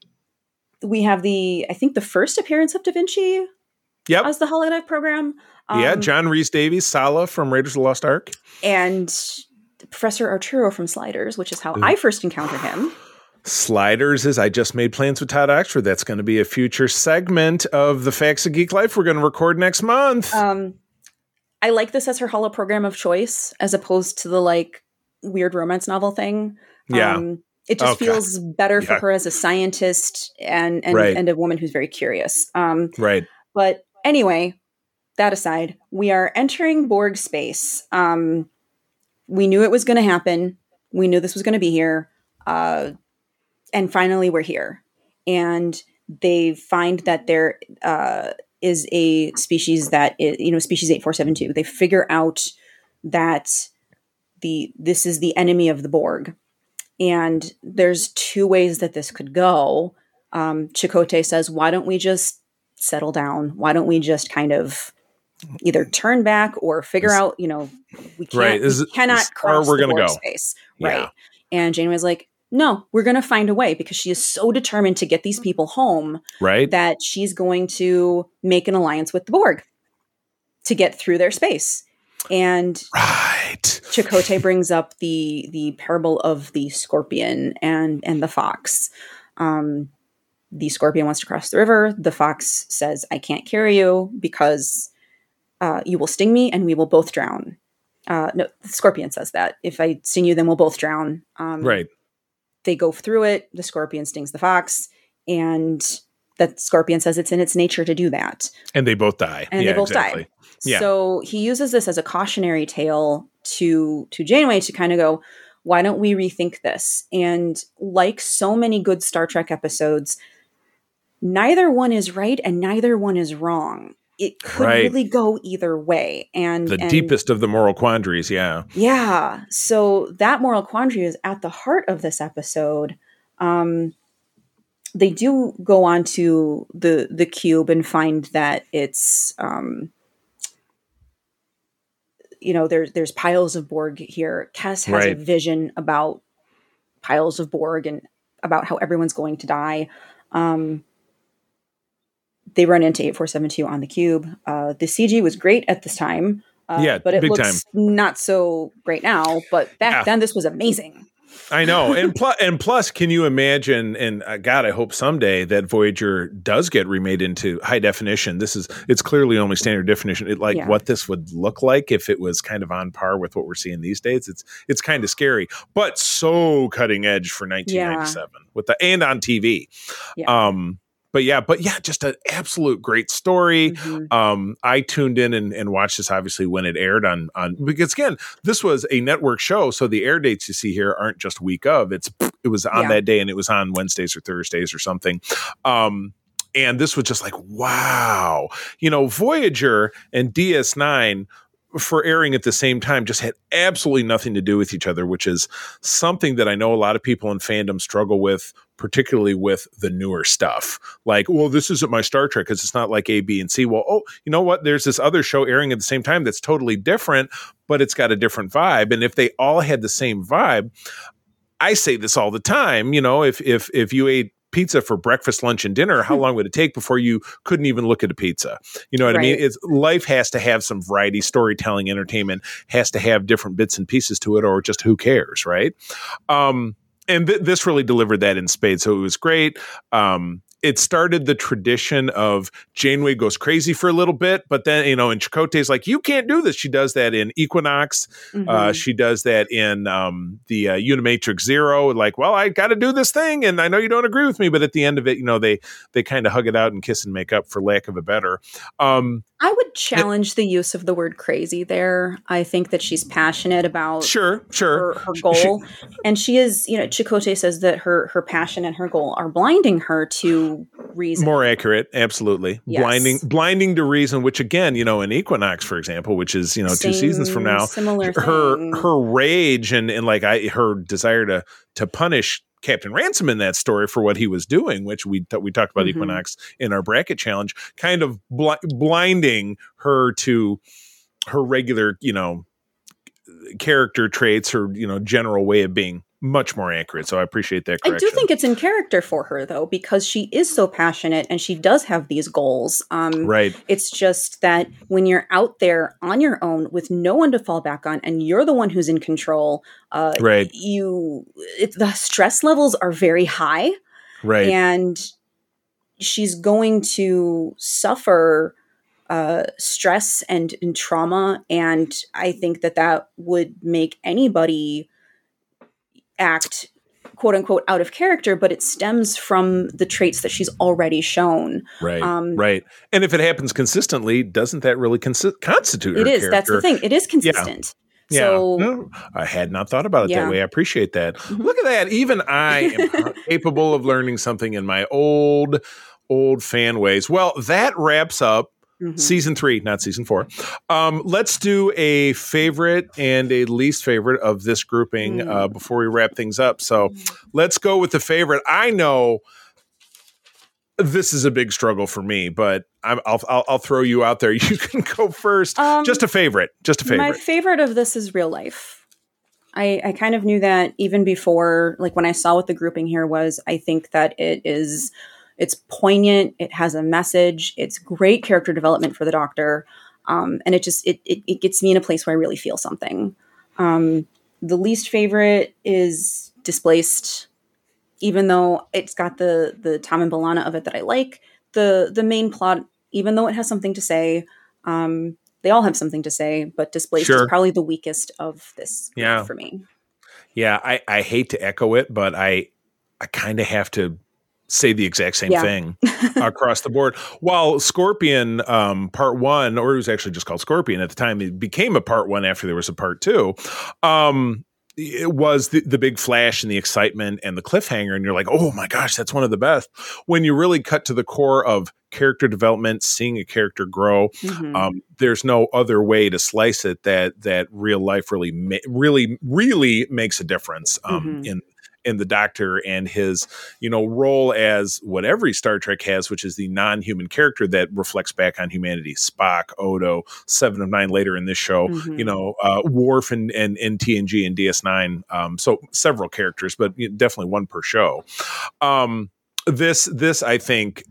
We have the, I think, the first appearance of Da Vinci yep. as the holodeck program. Um, yeah, John Reese Davies, Sallah from Raiders of the Lost Ark. And Professor Arturo from Sliders, which is how Ooh. I first encountered him. Sliders is I just made plans with Todd Oxford. That's going to be a future segment of the Facts of Geek Life we're going to record next month. Um, I like this as her holo program of choice as opposed to the like weird romance novel thing. Yeah. Um, it just okay. feels better for her as a scientist and and, right. and a woman who's very curious. Um, right. But anyway, that aside, we are entering Borg space. Um, we knew it was going to happen. We knew this was going to be here. Uh, and finally, we're here. And they find that there uh, is a species that is, you know, species 8472. They figure out that the this is the enemy of the Borg. And there's two ways that this could go. Um, Chakotay says, why don't we just settle down? Why don't we just kind of either turn back or figure out, you know, we can't, right. we cannot cross we're gonna go. space. Right. Yeah. And Janeway's like, no, we're going to find a way because she is so determined to get these people home. Right. That she's going to make an alliance with the Borg to get through their space. And right. Chakotay brings up the the parable of the scorpion and and the fox. Um, the scorpion wants to cross the river. The fox says, "I can't carry you because uh, you will sting me, and we will both drown." Uh, no, the scorpion says that if I sting you, then we'll both drown. Um, right they go through it. The scorpion stings the fox, and that scorpion says it's in its nature to do that. And they both die. And yeah, they both exactly. die. Yeah. So he uses this as a cautionary tale to to Janeway to kind of go, why don't we rethink this? And like so many good Star Trek episodes, neither one is right and neither one is wrong it could right. really go either way. And the and, deepest of the moral quandaries, yeah. Yeah. So that moral quandary is at the heart of this episode. Um, they do go on to the the cube and find that it's um, you know there's there's piles of Borg here. Kes has right. a vision about piles of Borg and about how everyone's going to die. Um, they run into 8472 on the cube. Uh, the CG was great at this time. Uh, yeah, but it looks time. not so great now. But back yeah. then, this was amazing. I know, and plus, and plus, can you imagine? And uh, God, I hope someday that Voyager does get remade into high definition. This is it's clearly only standard definition. It, like yeah. what this would look like if it was kind of on par with what we're seeing these days. It's it's kind of scary, but so cutting edge for 1997 yeah. with the and on TV. Um, but yeah, but yeah, just an absolute great story. Mm-hmm. Um, I tuned in and, and, watched this obviously when it aired on on because again, this was a network show, so the air dates you see here aren't just week of. It's it was on yeah. that day and it was on Wednesdays or Thursdays or something. Um, and this was just like wow, you know, Voyager and DS9 for airing at the same time just had absolutely nothing to do with each other, which is something that I know a lot of people in fandom struggle with, particularly with the newer stuff. Like, well, this isn't my Star Trek because it's not like A, B, and C. Well, oh, you know what? There's this other show airing at the same time that's totally different, but it's got a different vibe. And if they all had the same vibe, I say this all the time, you know, if if if you ate pizza for breakfast, lunch, and dinner, how long would it take before you couldn't even look at a pizza? You know what right. I mean? It's life has to have some variety, storytelling, entertainment has to have different bits and pieces to it, or just who cares, right? Um, and th- this really delivered that in spades. So it was great. Um, it started the tradition of Janeway goes crazy for a little bit, but then you know, and Chakotay's like, "You can't do this." She does that in Equinox. Uh, mm-hmm. Uh, she does that in um, the uh, Unimatrix Zero. Like, well, I got to do this thing, and I know you don't agree with me, but at the end of it, you know, they they kind of hug it out and kiss and make up, for lack of a better. Um, I would challenge it, the use of the word crazy there. I think that she's passionate about sure, sure her, her goal, she, and she is. You know, Chakotay says that her her passion and her goal are blinding her to reason. More accurate, absolutely. Yes. Blinding blinding to reason, which again, you know, in Equinox, for example, which is you know Same, two seasons from now, similar her thing. her rage and and like I her desire to to punish Captain Ransom in that story for what he was doing, which we th- we talked about mm-hmm. Equinox in our bracket challenge, kind of bl- blinding her to her regular, you know, character traits, her you know general way of being much more accurate. So I appreciate that. Correction. I do think it's in character for her though, because she is so passionate and she does have these goals. Um, right. It's just that when you're out there on your own with no one to fall back on, and you're the one who's in control, uh, right? You, it, the stress levels are very high, right? And she's going to suffer uh, stress and, and trauma, and I think that that would make anybody act quote unquote out of character, but it stems from the traits that she's already shown. Right. Um, right. And if it happens consistently, doesn't that really consi- constitute it is, character? That's the thing. It is consistent. Yeah. So, yeah. No, I had not thought about it yeah. that way. I appreciate that. Mm-hmm. Look at that. Even I am capable of learning something in my old, old fan ways. Well, that wraps up Mm-hmm. Season three, not season four. Um, let's do a favorite and a least favorite of this grouping uh, mm. uh, before we wrap things up. So let's go with the favorite. I know this is a big struggle for me, but i will I'll, I'll throw you out there. You can go first. Um, just a favorite. Just a favorite. My favorite of this is real life. I, I kind of knew that even before, like when I saw what the grouping here was. I think that it is it's poignant. It has a message. It's great character development for the Doctor, um, and it just it, it, it gets me in a place where I really feel something. Um, the least favorite is Displaced, even though it's got the the Tom and B'Elanna of it that I like. The the main plot, even though it has something to say, um, they all have something to say, but Displaced sure. is probably the weakest of this yeah. for me. Yeah, I, I hate to echo it, but I I kind of have to say the exact same yeah. thing across the board. While Scorpion um, Part One, or it was actually just called Scorpion at the time, it became a Part One after there was a Part Two. Um, it was the, the big flash and the excitement and the cliffhanger, and you're like, oh my gosh, that's one of the best. When you really cut to the core of character development, seeing a character grow, mm-hmm. um, there's no other way to slice it that that real life really, ma- really, really makes a difference um, mm-hmm. in in the Doctor and his, you know, role as what every Star Trek has, which is the non-human character that reflects back on humanity. Spock, Odo, Seven of Nine later in this show, mm-hmm. you know, uh, Worf and, and, and TNG and DS9. Um, so several characters, but definitely one per show. Um, this this I think,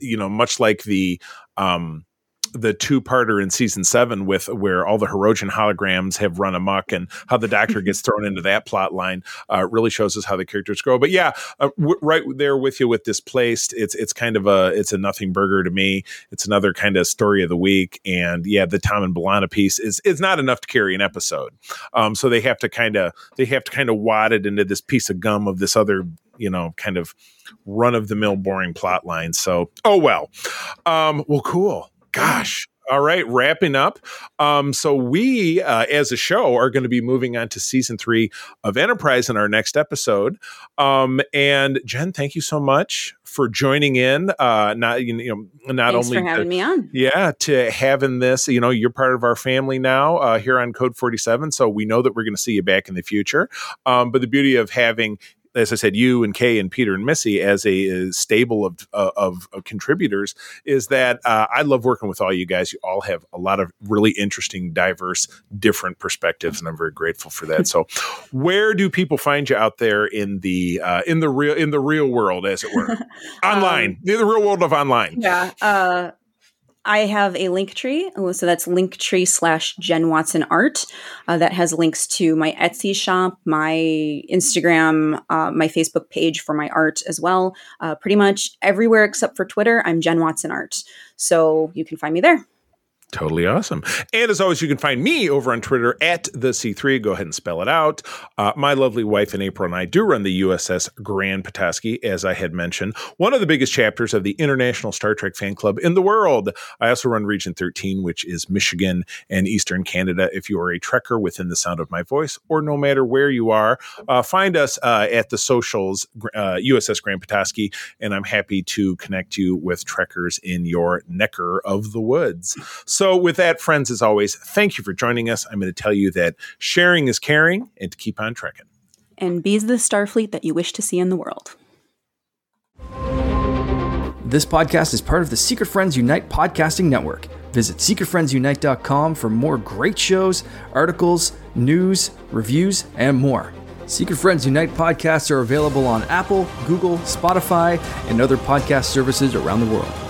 you know, much like the um, the two parter in season seven with where all the Hirogen holograms have run amok and how the doctor gets thrown into that plot line uh, really shows us how the characters grow. But yeah, uh, w- right there with you with displaced. It's it's kind of a it's a nothing burger to me. It's another kind of story of the week, and yeah, the Tom and B'Elanna piece is is not enough to carry an episode. Um, so they have to kind of they have to kind of wad it into this piece of gum of this other you know kind of run of the mill boring plot line. So oh well, um, well cool gosh. All right, wrapping up. Um, so we, uh, as a show, are going to be moving on to season three of Enterprise in our next episode. Um, and Jen, thank you so much for joining in. Uh, not you know, not Thanks only for having to, me on. Yeah, to having this. You know, you're part of our family now uh, here on Code 47. So we know that we're going to see you back in the future. Um, but the beauty of having as I said, you and Kay and Peter and Missy as a, a stable of, uh, of, of contributors is that uh, I love working with all you guys. You all have a lot of really interesting, diverse, different perspectives, and I'm very grateful for that. so, where do people find you out there in the uh, in the real in the real world, as it were, online, um, the real world of online? Yeah. I have a link tree. Oh, so that's linktree slash Jen Watson Art. Uh, that has links to my Etsy shop, my Instagram, uh, my Facebook page for my art as well. Uh, pretty much everywhere except for Twitter, I'm Jen Watson Art. So you can find me there. Totally awesome. And as always, you can find me over on Twitter at the C3. Go ahead and spell it out. Uh, my lovely wife in April and I do run the USS Grand Petoskey, as I had mentioned, one of the biggest chapters of the International Star Trek Fan Club in the world. I also run Region 13, which is Michigan and Eastern Canada. If you are a Trekker within the sound of my voice, or no matter where you are, uh, find us uh, at the socials, USS uh, Grand Petoskey, and I'm happy to connect you with Trekkers in your necker of the woods. With that, friends, as always, thank you for joining us. I'm going to tell you that sharing is caring and to keep on trekking. And be's the Starfleet that you wish to see in the world. This podcast is part of the Secret Friends Unite podcasting network. Visit secretfriendsunite.com for more great shows, articles, news, reviews, and more. Secret Friends Unite podcasts are available on Apple, Google, Spotify, and other podcast services around the world.